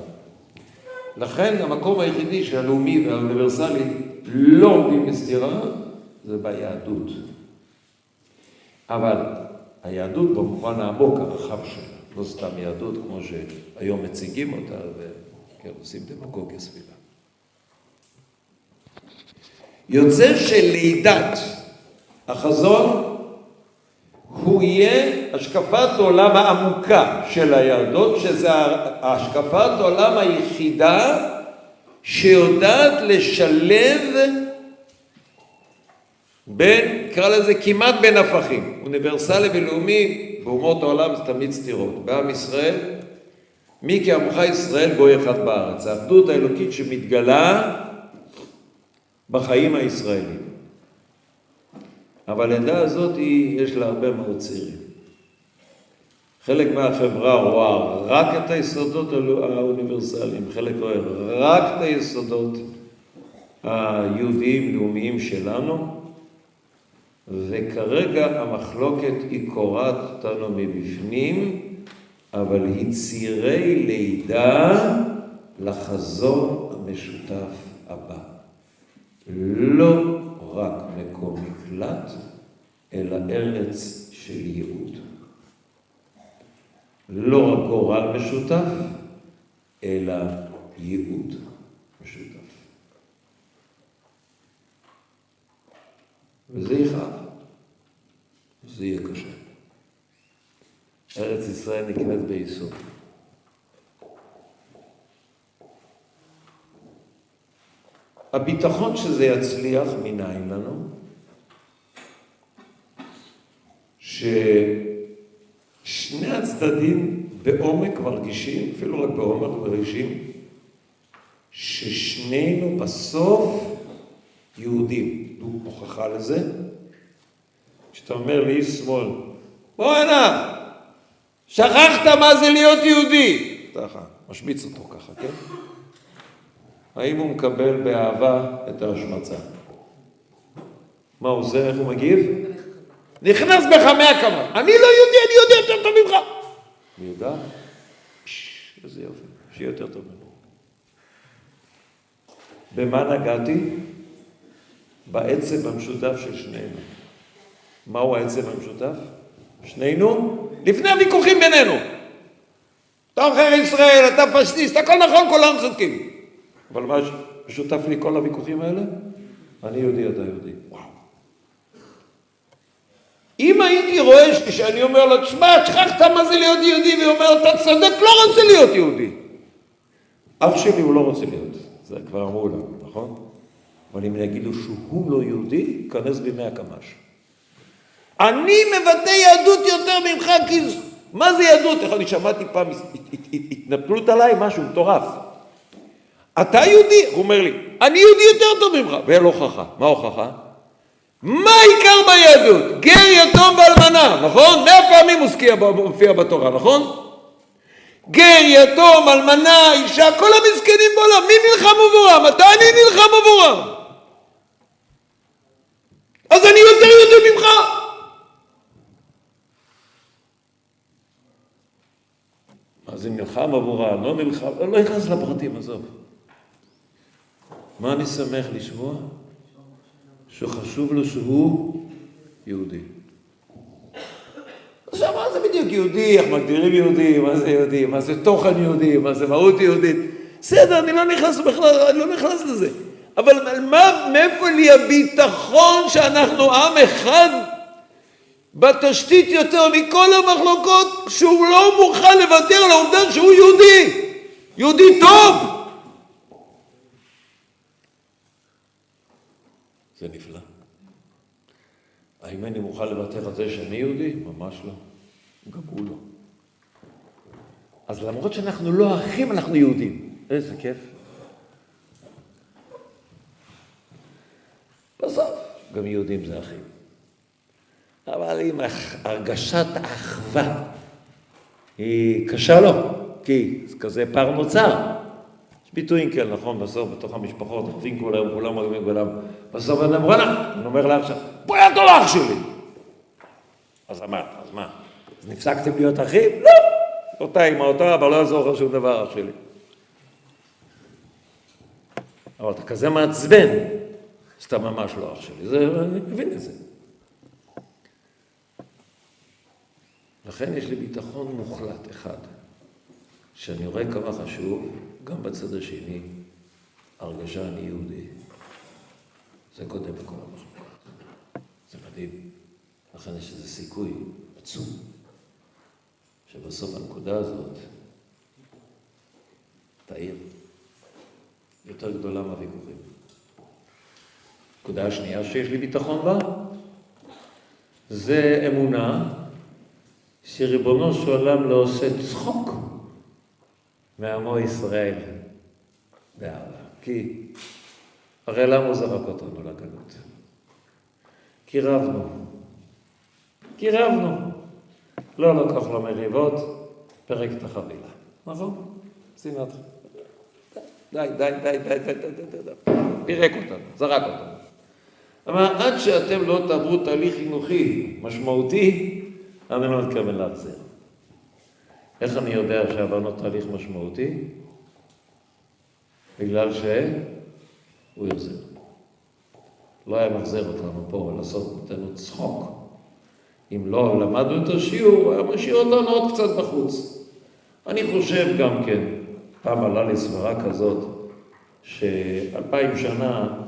לכן המקום היחידי שהלאומי והאוניברסלי לא עומדים בסתירה זה ביהדות. אבל היהדות במובן העמוק הרחב שלה, לא סתם יהדות כמו שהיום מציגים אותה וכן, עושים דמגוגיה סביבה. יוצא שלידת החזון הוא יהיה השקפת עולם העמוקה של היהדות, שזה השקפת עולם היחידה שיודעת לשלב בין, נקרא לזה כמעט בין הפכים, אוניברסלי ולאומי, באומות העולם זה תמיד סתירות. בעם ישראל, מי כעמך ישראל גוי אחד בארץ. האחדות האלוקית שמתגלה בחיים הישראלים. אבל העדה הזאת יש לה הרבה מאוד צעירים. חלק מהחברה רואה רק את היסודות האוניברסליים, חלק רואה רק את היסודות היהודיים-לאומיים שלנו, וכרגע המחלוקת היא קורעת אותנו מבפנים, אבל היא צירי לידה לחזון המשותף הבא. לא רק מקום מקלט, אלא ארץ של ייעוד. לא רק גורל משותף, אלא ייעוד משותף. וזה יכאב, זה יהיה קשה. ארץ ישראל נקראת בייסוד. הביטחון שזה יצליח, מנין לנו? ששני הצדדים בעומק מרגישים, אפילו רק בעומק מרגישים, ששנינו בסוף יהודים. זו הוכחה לזה. כשאתה אומר לאיש שמאל, בוא הנה, שכחת מה זה להיות יהודי. ככה, משמיץ אותו ככה, כן? האם הוא מקבל באהבה את ההשמצה? מה הוא עושה? איך הוא מגיב? נכנס בך מאה כמה. אני לא יהודי, אני יודע יותר טוב ממך. מי יודע? איזה יופי, שיהיה יותר טוב ממנו. במה נגעתי? בעצם המשותף של שנינו. מהו העצם המשותף? שנינו, לפני הוויכוחים בינינו. אתה עוכר ישראל, אתה פשטיסט, הכל נכון, כולם צודקים. אבל מה משותף לי כל הוויכוחים האלה? אני יהודי, אתה יהודי. אם הייתי רואה שאני אומר לו, תשמע, שכחת מה זה להיות יהודי, והוא אומר, אתה צודק, לא רוצה להיות יהודי. אח שלי הוא לא רוצה להיות, זה כבר אמרו לנו, נכון? אבל אם יגידו שהוא לא יהודי, ייכנס בי מאה קמ"ש. אני מבטא יהדות יותר ממך, כי מה זה יהדות? איך אני שמעתי פעם התנפלות עליי, משהו מטורף. אתה יהודי? הוא אומר לי, אני יהודי יותר טוב ממך. ואין לו הוכחה. מה ההוכחה? מה העיקר ביהדות? גר, יתום ואלמנה, נכון? מאה פעמים מופיע בתורה, נכון? גר, יתום, אלמנה, אישה, כל המסכנים בעולם, מי נלחם עבורם? מתי אני נלחם עבורם? אז אני יותר יהודי ממך. מה זה נלחם עבורם, לא נלחם, לא נכנס לפרטים, עזוב. מה אני שמח לשמוע? שחשוב לו שהוא יהודי. עכשיו, מה זה בדיוק יהודי? איך מגדירים יהודי? מה זה יהודי? מה זה תוכן יהודי? מה זה מהות יהודית? בסדר, אני לא נכנס בכלל, אני לא נכנס לזה. אבל מה, מאיפה לי הביטחון שאנחנו עם אחד בתשתית יותר מכל המחלוקות, שהוא לא מוכן לוותר על העובדה שהוא יהודי? יהודי טוב! זה נפלא. האם אני מוכן לוותר על זה שאני יהודי? ממש לא. גם הוא לא. אז למרות שאנחנו לא אחים, אנחנו יהודים. איזה כיף. בסוף, גם יהודים זה אחים. אבל אם הרגשת האחווה היא קשה לו, כי זה כזה פער נוצר. יש ביטויים כאלה, נכון, בסוף בתוך המשפחות, עובדים כל היום, כולם עובדים כולם. בסוף אומר, וואלה, אני אומר לה עכשיו, בואי את לא אח שלי. אז מה, אז מה? אז נפסקתם להיות אחים? לא. אותה אימא, אותה אבא, לא יעזור לך שום דבר, אח שלי. אבל אתה כזה מעצבן, אז אתה ממש לא אח שלי. זה, אני מבין את זה. לכן יש לי ביטחון מוחלט אחד, שאני רואה כמה חשוב, גם בצד השני, הרגשה אני יהודי. זה קודם בכל המחלוקות. זה מדהים. לכן יש איזה סיכוי עצום, שבסוף הנקודה הזאת תאיר. יותר גדולה מהוויכוחים. הנקודה השנייה שיש לי ביטחון בה, זה אמונה שריבונו של עולם לא עושה צחוק מעמו ישראל באהבה. כי הרי למה הוא זרק אותנו לגלות? כי רבנו. כי רבנו. לא לקח לו מריבות, פרק את החבילה. נכון? שנאת. די, די, די, די, די, די, די, די. פירק אותנו, זרק אותנו. אמר, עד שאתם לא תעברו תהליך חינוכי משמעותי, אני לא מתכוון להחזיר. איך אני יודע שעברנו תהליך משמעותי? בגלל שהוא יחזיר. לא היה מחזיר אותנו פה ולעשות אותנו צחוק. אם לא למדנו את השיעור, הוא היה משאיר אותנו עוד קצת בחוץ. אני חושב גם כן, פעם עלה לי סברה כזאת, שאלפיים שנה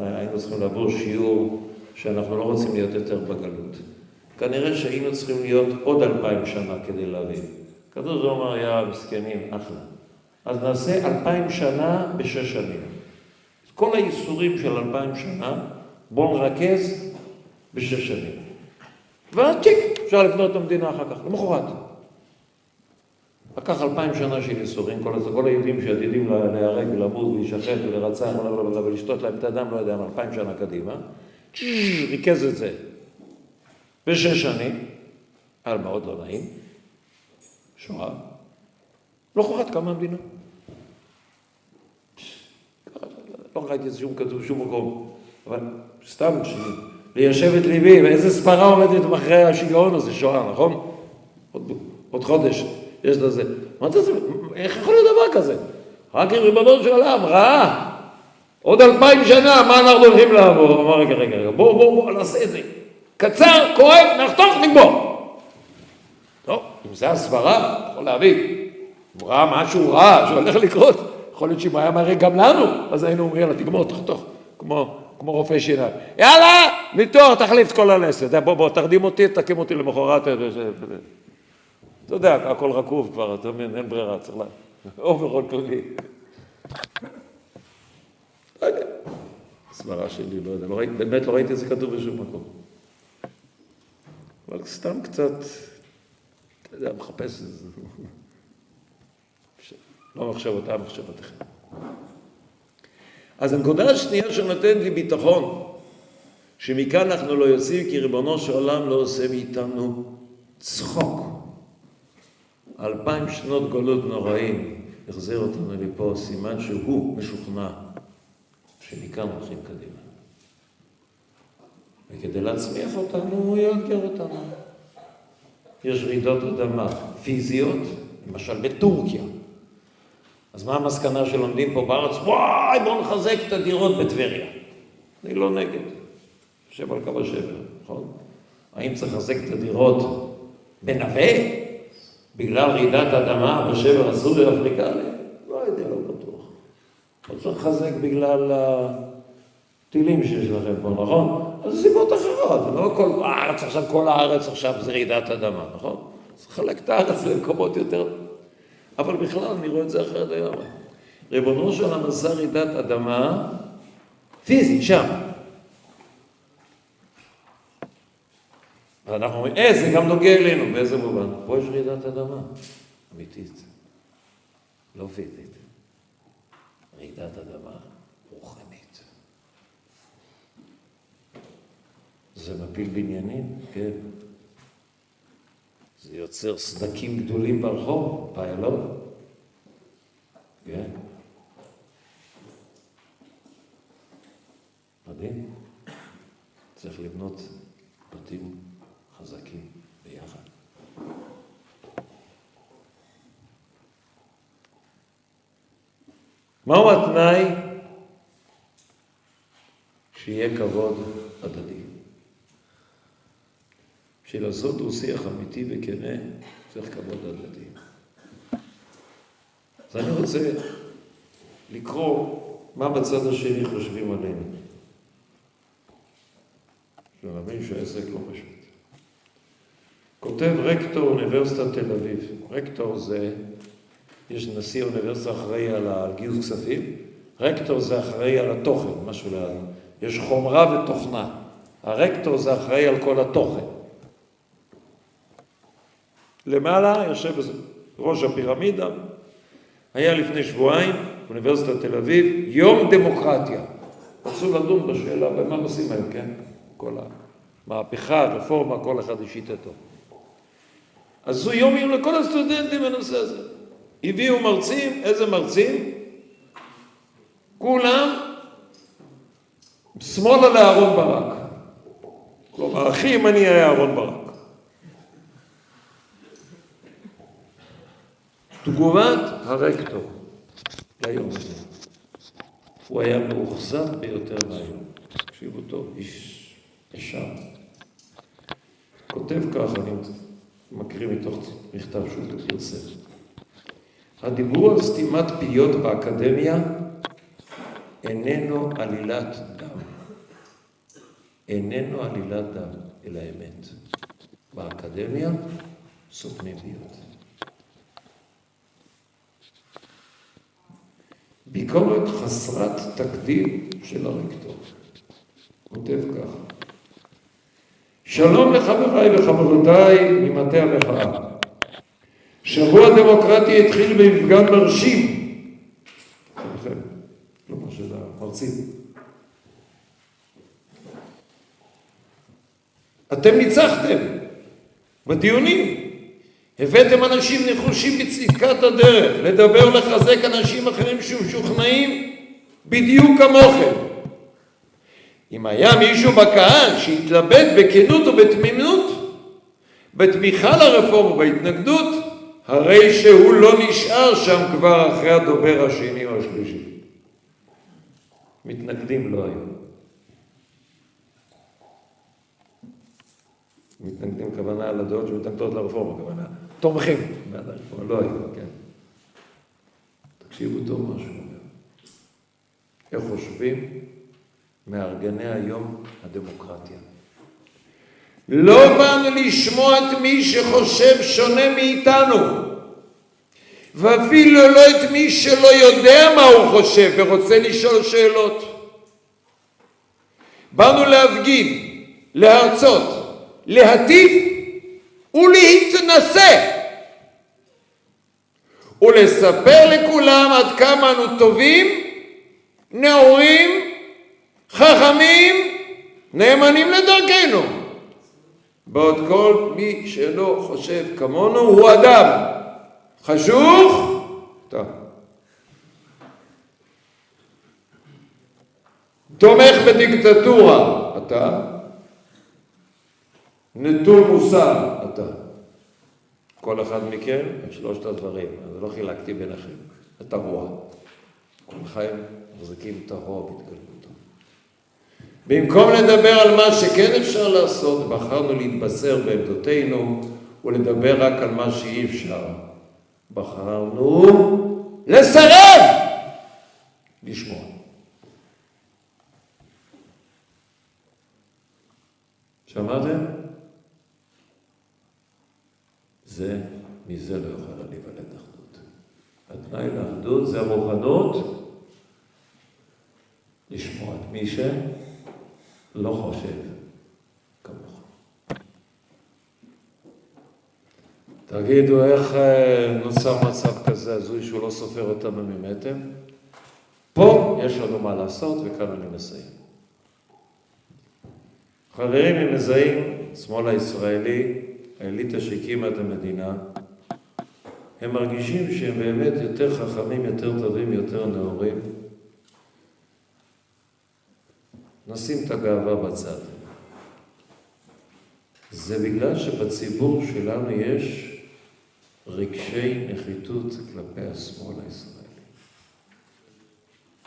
היינו צריכים לעבור שיעור שאנחנו לא רוצים להיות יותר בגלות. כנראה שהיינו צריכים להיות עוד אלפיים שנה כדי להבין. הקדוש ברוך הוא היה מסכנים, אחלה. אז נעשה אלפיים שנה בשש שנים. כל הייסורים של אלפיים שנה, בואו נרכז בשש שנים. ואז צ'יק, אפשר לבנות את המדינה אחר כך, למחרת. לקח אלפיים שנה של ייסורים, כל, כל היהודים שעתידים להיהרג ולמות ולהישחט ולרצח ולשתות להם את הדם, לא יודע אלפיים שנה קדימה, ריכז את זה בשש שנים, היה מאוד לא נעים, שואה, לא חורת קמה המדינה. לא ראיתי את זה שום כתוב, שום מקום, אבל סתם ליישב את ליבי, ואיזה סברה עומדת מאחורי השיגעון הזה, שואה, נכון? עוד, עוד חודש. יש לזה. מה זה, איך יכול להיות דבר כזה? רק אם ריבונו של עולם ראה עוד אלפיים שנה, מה אנחנו הולכים לעבור? אמר, רגע, רגע, רגע, בואו, בואו, בואו, נעשה את זה. קצר, כואב, נחתוך, נגמור. טוב, אם זה הסברה, יכול להבין. הוא ראה משהו רע שהולך לקרות, יכול להיות שאם היה מראה גם לנו, אז היינו אומרים, יאללה, תגמור, תחתוך, כמו, כמו רופא שיניים. יאללה, ניתוח, תחליף את כל הלסת. בוא, בוא, תרדים אותי, תקים אותי למחרת. אתה יודע, הכל רקוב כבר, אתה מבין, אין ברירה, צריך לה... overhaul כללי. לא יודע, סברה שלי, לא יודע, לא באמת לא ראיתי את זה כתוב בשום מקום. אבל סתם קצת, אתה יודע, מחפש את זה. לא מחשבותיי, מחשבותיכם. אז הנקודה השנייה שנותנת לי ביטחון, שמכאן אנחנו לא יוצאים כי ריבונו של עולם לא עושה מאיתנו צחוק. אלפיים שנות גולות נוראים, החזיר אותנו לפה, סימן שהוא משוכנע שמכאן הולכים קדימה. וכדי להצמיח אותנו, הוא יאתגר אותנו. יש רעידות אדמה פיזיות, למשל בטורקיה. אז מה המסקנה שלומדים פה בארץ? וואי, בואו נחזק את הדירות בטבריה. אני לא נגד. יושב על קו השבר, נכון? האם צריך לחזק את הדירות בנווה? בגלל רעידת אדמה בשבר הסורי-אפריקני? לא יודע, לא בטוח. לא צריך לחזק בגלל הטילים שיש לכם פה, נכון? אז סיבות אחרות, לא כל הארץ עכשיו, כל הארץ עכשיו זה רעידת אדמה, נכון? צריך לחלק את הארץ למקומות יותר... אבל בכלל אני רואה את זה אחרת לגמרי. ריבונו של עולם עשה רעידת אדמה פיזית, שם. ואנחנו אומרים, אה, זה גם נוגע אלינו, באיזה מובן? פה יש רעידת אדמה, אמיתית, לא פיזית. רעידת אדמה רוחנית. זה מפיל בניינים, כן. זה יוצר סדקים גדולים ברחוב, פיילון. כן. מדהים. צריך לבנות בתים חזקים ביחד. מהו התנאי? שיהיה כבוד הדדי. בשביל לעשות דו-שיח אמיתי וכנה, צריך כבוד הדדי. אז אני רוצה לקרוא מה בצד השני חושבים עלינו. להבין שהעסק לא פשוט. כותב רקטור אוניברסיטת תל אביב. רקטור זה, יש נשיא אוניברסיטה אחראי על גיוס כספים, רקטור זה אחראי על התוכן, משהו ל... יש חומרה ותוכנה. הרקטור זה אחראי על כל התוכן. למעלה יושב ראש הפירמידה, היה לפני שבועיים, אוניברסיטת תל אביב, יום דמוקרטיה. רצו לדון בשאלה, ומה עושים היום, כן? כל המהפכה, הרפורמה, כל אחד לשיטתו. זו יום יום לכל הסטודנטים בנושא הזה. הביאו מרצים, איזה מרצים? כולם שמאלה לאהרון ברק. כלומר, הכי ימני היה אהרון ברק. תגובת הרקטור ליום הזה. הוא היה מאוכזב ביותר מהיום. תקשיבו טוב, איש ישר. כותב כך, אני מקריא מתוך מכתב שהוא פרסם. הדיבור על סתימת פיות באקדמיה איננו עלילת דם. איננו עלילת דם, אלא אמת. באקדמיה סותמים פיות. ביקורת חסרת תקדים של הרקטור. כותב כך: שלום לחבריי וחברותיי ממטה המחאה. שבוע דמוקרטי התחיל במפגן מרשים. כלומר של המרצים. אתם ניצחתם בדיונים. הבאתם אנשים נחושים בצדקת הדרך, לדבר ולחזק אנשים אחרים שמשוכנעים בדיוק כמוכם. אם היה מישהו בקהל שהתלבט בכנות ובתמימות בתמיכה לרפורמה ובהתנגדות, הרי שהוא לא נשאר שם כבר אחרי הדובר השני או השלישי. מתנגדים לא היו. מתנגדים כוונה לדעות שמתנגדות לרפורמה, כוונה. תומכים בעד הרפורמה, לא היו, כן. תקשיבו טוב מה שהוא אומר. איך חושבים מארגני היום הדמוקרטיה. לא באנו לשמוע את מי שחושב שונה מאיתנו, ואפילו לא את מי שלא יודע מה הוא חושב ורוצה לשאול שאלות. באנו להפגין, להרצות, להטיף ולהתנשא ולספר לכולם עד כמה אנו טובים, נאורים חכמים, נאמנים לדרכנו. בעוד כל מי שלא חושב כמונו הוא אדם חשוך. תומך בדיקטטורה, אתה. נטול מוסר, אתה. כל אחד מכם שלושת הדברים, אז לא חילקתי ביניכם, את הרוע. כולכם מחזיקים את הרוע בהתגלמותו. במקום לדבר על מה שכן אפשר לעשות, בחרנו להתבשר בעמדותינו ולדבר רק על מה שאי אפשר. בחרנו לסרב לשמוע. שמעתם? זה, מזה לא יוכל להיוולד אחדות. התנאי לאחדות זה המוכנות לשמוע את מי שלא חושב כמוך. תגידו, איך אה, נוצר מצב כזה הזוי שהוא לא סופר אותנו ממטר? פה יש לנו מה לעשות, וכאן אני מסיים. חברים, הם מזהים, שמאל הישראלי, האליטה שהקימה את המדינה, הם מרגישים שהם באמת יותר חכמים, יותר טובים, יותר נאורים. נשים את הגאווה בצד. זה בגלל שבציבור שלנו יש רגשי נחיתות כלפי השמאל הישראלי.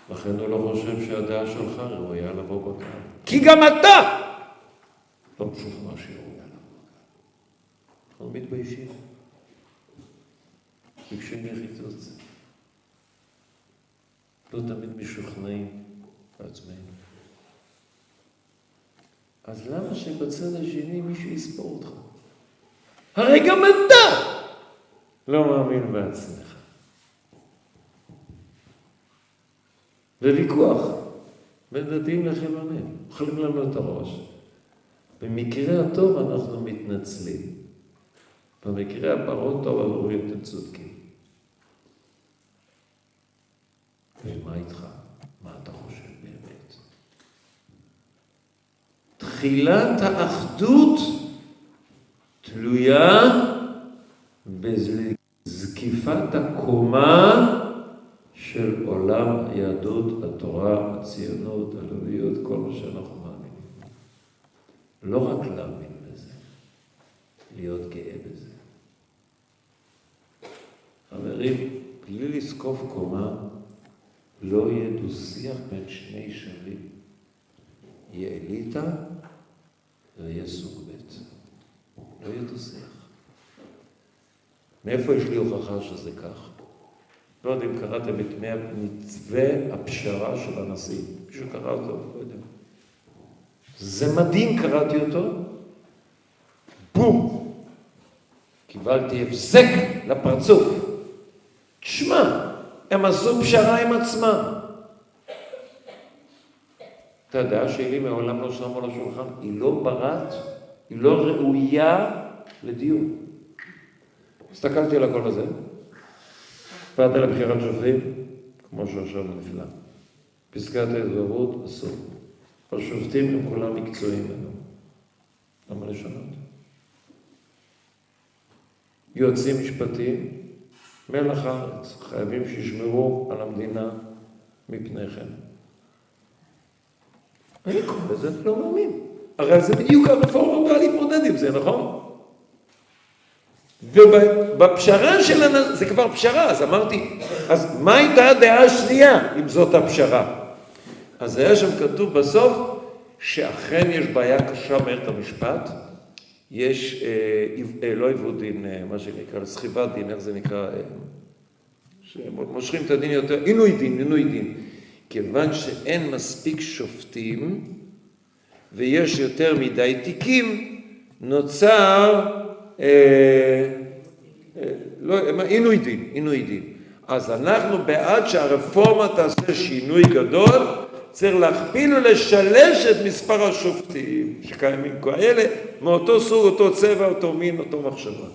לכן הוא לא חושב שהדעה שלך ראויה לבוא בקהל. כי גם אתה לא משוכנע שהיא ראויה לבוא בקהל. אנחנו מתביישים. רגשי נחיתות. לא תמיד משוכנעים בעצמנו. אז למה שבצד השני מישהו יספור אותך? הרי גם אתה לא מאמין בעצמך. וויכוח בין דתיים לחילונים, אוכלים לנו את הראש. במקרה הטוב אנחנו מתנצלים. במקרה הפחות טוב אנחנו אומרים, אתם צודקים. ומה איתך? תחילת האחדות תלויה בזקיפת הקומה של עולם היהדות, התורה, הציונות, הלאומיות, כל מה שאנחנו מאמינים. לא רק להאמין בזה, להיות גאה בזה. חברים, בלי לזקוף קומה, לא יהיה דו-שיח בין שני שווים. יהיה אליטה ויהיה סוג ב'. לא יהיה דו-שיח. מאיפה יש לי הוכחה שזה כך? לא יודע אם קראתם את מתווה הפשרה של הנשיא. מישהו קרא אותו? לא יודע. זה מדהים, קראתי אותו. בום! קיבלתי הבזק לפרצוף. תשמע, הם עשו פשרה עם עצמם. אתה יודע שהיא מעולם לא שמו על השולחן, היא לא ברת, היא לא ראויה לדיון. הסתכלתי על הקול הזה, באתי לבחירת שופטים, כמו שעכשיו נפלא. פסקת ההתגברות, אסור. השופטים הם כולם מקצועיים לנו. למה לשנות? יועצים משפטיים, מלח הארץ, חייבים שישמרו על המדינה מפני כן. אני קורא לזה, לא מאמין. הרי זה בדיוק הרפורמה באה להתמודד עם זה, נכון? ובפשרה של הנ... זה כבר פשרה, אז אמרתי, אז מה הייתה הדעה השנייה, אם זאת הפשרה? אז היה שם כתוב בסוף, שאכן יש בעיה קשה במערכת המשפט, יש, אה, אה, לא עיוות דין, אה, מה שנקרא, סחיבת דין, איך זה נקרא? אה, שמושכים את הדין יותר, עינוי דין, עינוי דין. כיוון שאין מספיק שופטים ויש יותר מדי תיקים, נוצר אה, אה, לא, עינוי דין, עינוי דין. אז אנחנו בעד שהרפורמה תעשה שינוי גדול, צריך להכפיל ולשלש את מספר השופטים שקיימים כאלה, מאותו סוג, אותו צבע, אותו מין, אותו מחשבה.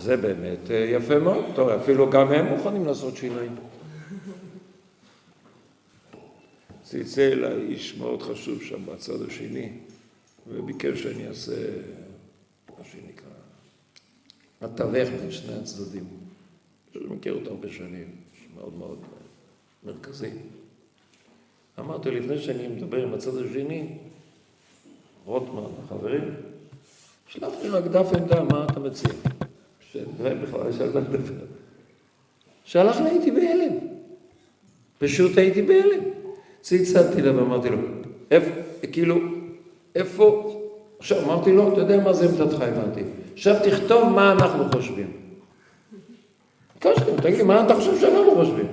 זה באמת אה, יפה מאוד, טוב, אפילו גם הם מוכנים לעשות שינויים. צלצל אליי איש מאוד חשוב שם בצד השני, וביקש שאני אעשה מה שנקרא התווך בין שני הצדדים. אני מכיר אותו הרבה שנים, מאוד מאוד מרכזי. אמרתי, לפני שאני מדבר עם הצד השני, רוטמן, החברים, שלח לי רק דף עמדה, מה אתה מציע? שבכלל יש על מה לדבר. שלח לי, הייתי בהלם. פשוט הייתי בהלם. צלצלתי אליו ואמרתי לו, איפה, כאילו, איפה, עכשיו אמרתי לו, אתה יודע מה זה עמדתך, הבנתי. עכשיו תכתוב מה אנחנו חושבים. ביקשתי, תגיד לי, מה אתה חושב שאנחנו חושבים?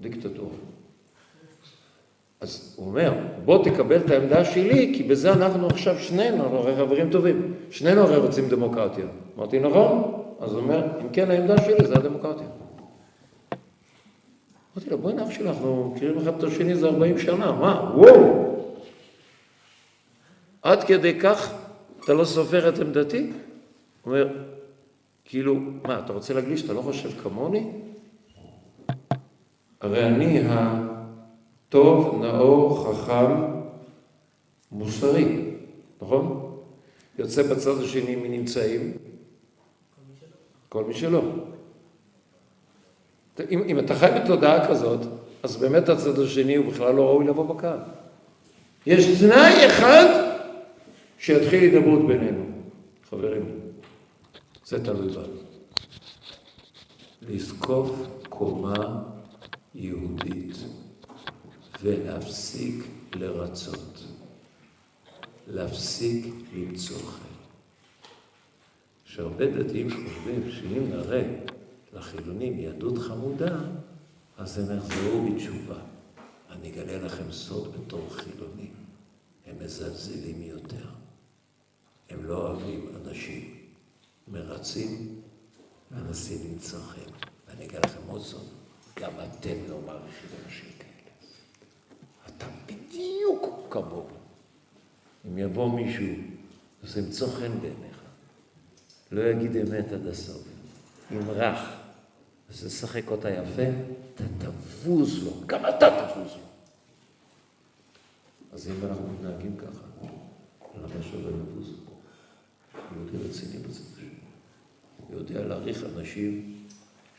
דיקטטורה. אז הוא אומר, בוא תקבל את העמדה שלי, כי בזה אנחנו עכשיו שנינו, הרי חברים טובים, שנינו הרי רוצים דמוקרטיה. אמרתי, נכון? אז הוא אומר, אם כן העמדה שלי זה הדמוקרטיה. אמרתי לו, בואי נאח שלך, אנחנו מכירים אחד את השני זה 40 שנה, מה? וואו! עד כדי כך אתה לא סופר את עמדתי? הוא אומר, כאילו, מה, אתה רוצה להגיד שאתה לא חושב כמוני? הרי אני הטוב, נאור, חכם, מוסרי, נכון? יוצא בצד השני מי נמצאים? כל מי שלא. אם, אם אתה חי בתודעה כזאת, אז באמת הצד השני הוא בכלל לא ראוי לבוא בקהל. יש תנאי אחד שיתחיל הידברות בינינו, חברים. זה תלוי בנו. לזקוף קומה יהודית ולהפסיק לרצות. להפסיק למצוא חן. שהרבה דתיים חושבים שאם נראה לחילונים יהדות חמודה, אז הם יחזרו בתשובה. אני אגלה לכם סוד בתור חילונים. הם מזלזלים יותר. הם לא אוהבים אנשים מרצים, מנסים למצוא. ואני אגיד לכם עוד סוד, גם אתם לא מעריכים אנשים כאלה. אתה בדיוק כמוהו. אם יבוא מישהו, אז ימצוא חן בעיניך. לא יגיד אמת עד הסוף. ימרח. אז תשחק אותה יפה, אתה תבוז לו, גם אתה תבוז לו. אז אם אנחנו מתנהגים ככה, למה שווה לבוז? יהודי רציני השני. יודע להעריך אנשים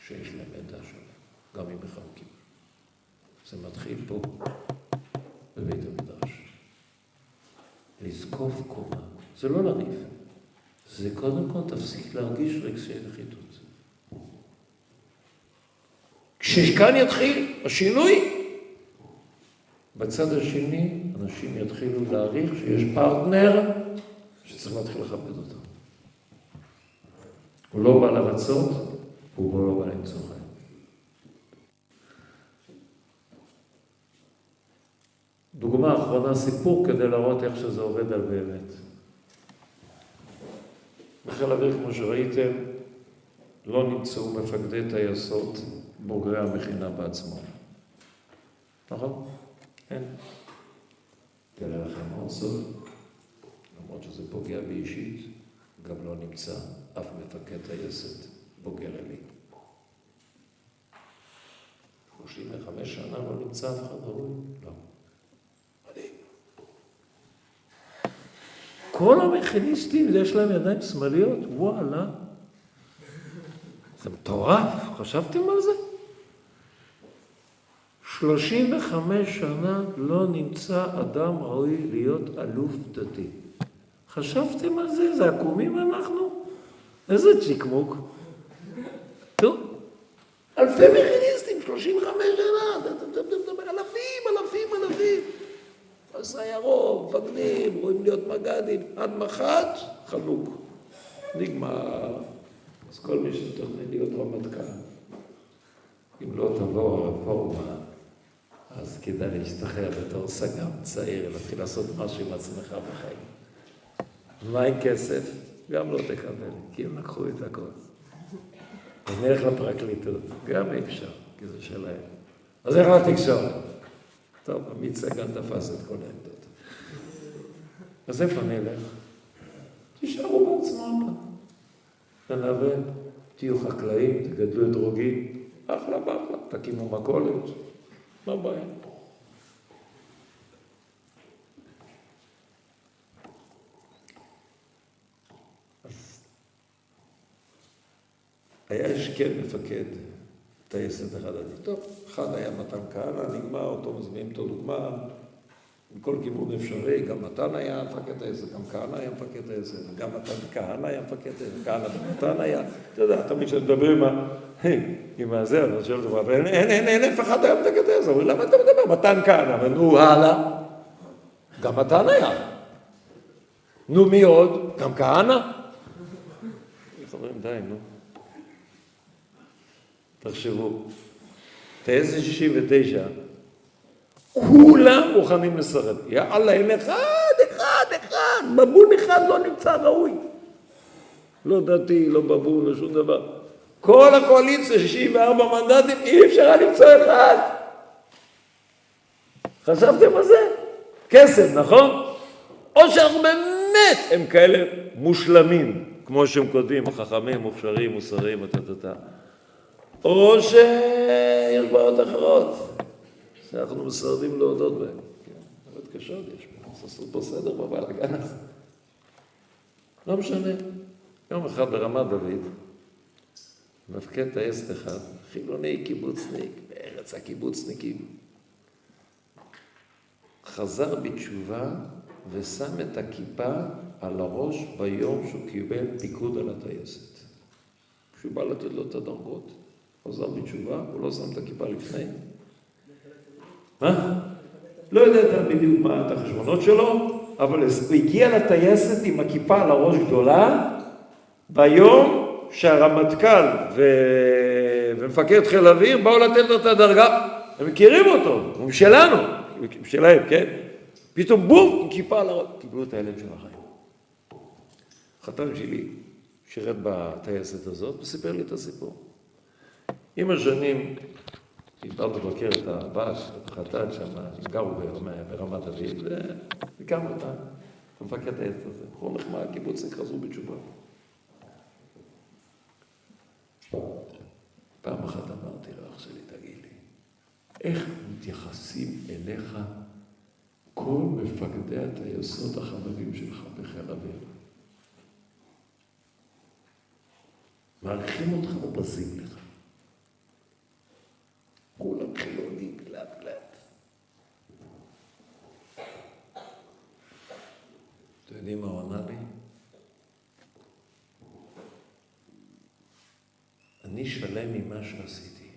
שיש להם עמדה שונה, גם אם מחלקים. זה מתחיל פה, בבית המדרש. לזקוף קומה, זה לא לריב, זה קודם כל תפסיק להרגיש רגשי נחיתות. כשכאן יתחיל השינוי, בצד השני אנשים יתחילו להעריך שיש פרטנר שצריך להתחיל לכבד אותו. הוא לא בא לרצות, הוא לא בא למצוא חיים. דוגמה אחרונה, סיפור כדי להראות איך שזה עובד על באמת. בחיל האוויר, כמו שראיתם, לא נמצאו מפקדי טייסות בוגרי המכינה בעצמו. נכון? אין. תראה לכם עוד סוד, למרות שזה פוגע בי אישית, גם לא נמצא אף מפקד טייסת בוגר אלי. 35 שנה לא נמצא אף אחד ראוי? לא. מדהים. כל המכיניסטים, יש להם ידיים שמאליות? וואלה. זה מטורף, חשבתם על זה? 35 שנה לא נמצא אדם ראוי להיות אלוף דתי. חשבתם על זה? זה עקומים אנחנו? איזה צ'יקמוק. טוב, אלפי מכיניסטים, 35 שנה, אתה אלפים, אלפים, אלפים. הסיירות, מפקדים, רואים להיות מג"דים, עד מח"ט, חנוק. נגמר. אז כל מי שתוכנן להיות רמטכ"ל, אם לא תבוא הרפורמה, אז כדאי להשתחרר בתור סג"ם צעיר, להתחיל לעשות משהו עם עצמך בחיים. מה עם כסף? גם לא תקבל, כי הם לקחו את הכל. אז נלך לפרקליטות, גם אי אפשר, כי זה שלהם. אז איך לתקשורת? טוב, עמית סגן תפס את כל העמדות. אז איפה נלך? תישארו בעצמם. תנווה, תהיו חקלאים, תגדלו אתרוגים, אחלה באחלה, תקימו מכולת, מה הבעיה? היה השכם מפקד טייסת אחד עדי. טוב, אחד היה מתן כהנא, נגמר, אותו מזמינים אותו דוגמה, מכל כיוון אפשרי, גם מתן היה מפקד טייסת, גם כהנא היה מפקד טייסת, גם מתן כהנא היה מפקד טייסת, כהנא ומתן היה, אתה יודע, תמיד כשאני מדבר עם ה... *laughs* עם הזה, אני שואל אותו, אין, אף אחד היה מפקד טייסת, אומרים, למה אתה מדבר? מתן כהנא, ונו, הלאה. גם מתן היה. נו, מי עוד? גם כהנא? אומרים, די, נו. תחשבו, טייסת 69 כולם מוכנים לסרב. יאללה, אין אחד, אחד, אחד, בבון אחד לא נמצא ראוי. לא דתי, לא בבון, לא שום דבר. כל הקואליציה, 64 מנדטים, אי אפשר היה למצוא אחד. חשבתם על זה? כסף, נכון? או שאנחנו באמת הם כאלה מושלמים, כמו שהם כותבים, חכמים, מוכשרים, מוסריים, טה-טה-טה. או שיש בעיות אחרות, שאנחנו מסרבים להודות בהן. כן, בעיות קשות יש פה, עשו פה סדר בבלאגן הזה. לא משנה. יום אחד ברמת דוד, מפקד טייסת אחד, חילוני קיבוצניק, בארץ הקיבוצניקים, חזר בתשובה ושם את הכיפה על הראש ביום שהוא קיבל פיקוד על הטייסת. כשהוא בא לתת לו את הדרגות, חזר בתשובה, הוא לא שם את הכיפה לפני. מה? לא יודע בדיוק מה את החשבונות שלו, אבל הוא הגיע לטייסת עם הכיפה על הראש גדולה, ביום שהרמטכ"ל ו... ומפקד חיל האוויר באו לתת לו את הדרגה, הם מכירים אותו, הוא שלנו, שלהם, כן? פתאום בום, עם כיפה על הראש, קיבלו את הילד של החיים. חתן שלי שירת בטייסת הזאת וסיפר לי את הסיפור. עם השנים התחלנו לבקר את הבת, את החתן שם, הם גרו ברמת אביב, והכרנו את המפקד הטייסת הזה. בחור נחמד, קיבוצניק חזרו בתשובה. פעם אחת אמרתי לאח שלי, תגיד לי, איך מתייחסים אליך כל מפקדי הטייסות החברים שלך בחיל אוויר? מעריכים אותך או בזים לך? כולם חילונים, גלת גלת. אתם יודעים מה הוא ענה לי? אני שלם ממה שעשיתי.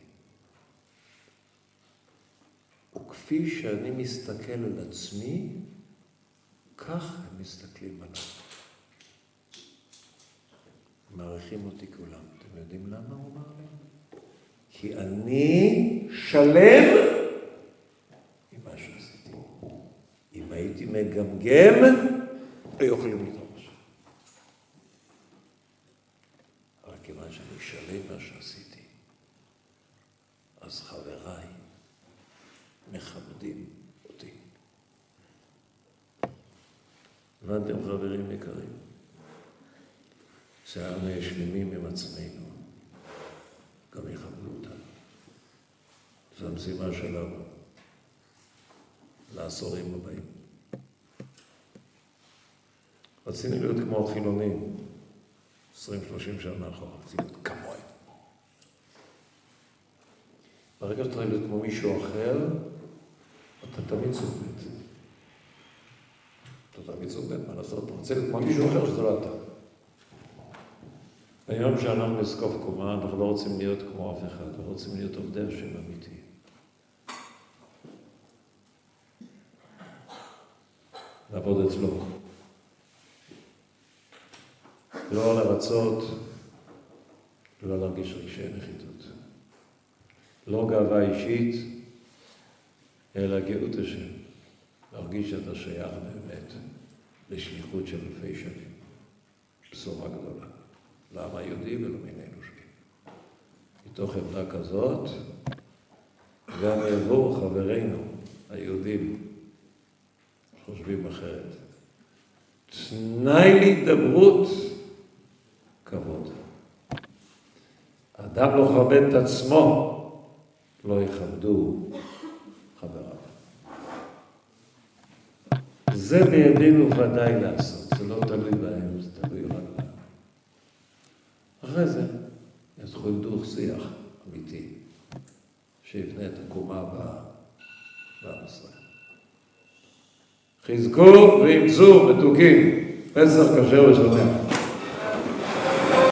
וכפי שאני מסתכל על עצמי, כך הם מסתכלים עליי. מעריכים אותי כולם. אתם יודעים למה הוא אמר לי? כי אני שלם עם מה שעשיתי. אם הייתי מגמגם, היו יכולים לטעות. שלם מה שעשיתי, אז חבריי מכבדים אותי. הבנתם חברים יקרים? שאנו שלמים עם עצמנו, גם יכבדו אותנו. זו המשימה שלנו לעשורים הבאים. רצינו להיות כמו החילונים, 20-30 שנה אחורה, רצינו להיות כמוהם. ברגע שאתה להיות כמו מישהו אחר, אתה תמיד סוג אתה תמיד סוג מה לעשות? אתה רוצה להיות כמו מישהו אחר שזה לא אתה. היום שאנחנו נזקוף קומה, אנחנו לא רוצים להיות כמו אף אחד, אנחנו רוצים להיות עובדי השם אמיתי. לעבוד אצלו. לא לרצות, לא להרגיש רגשי נחיתות. לא גאווה אישית, אלא גאות השם. להרגיש שאתה שייך באמת לשליחות של אלפי שנים. בשורה גדולה. לעם היהודי ולמין האנושי. מתוך עמדה כזאת, גם יבואו חברינו היהודים חושבים אחרת. תנאי להידברות כבוד. אדם לא כבד את עצמו, לא יכבדו חבריו. זה בידינו ודאי לעשות, זה לא תלוי בהם, זה תלוי רק בהם. אחרי זה יתחיל דוח שיח אמיתי, שיבנה את הקומה בעם ישראל. חזקו ואמצו מתוקים, פסח כשר ושומע.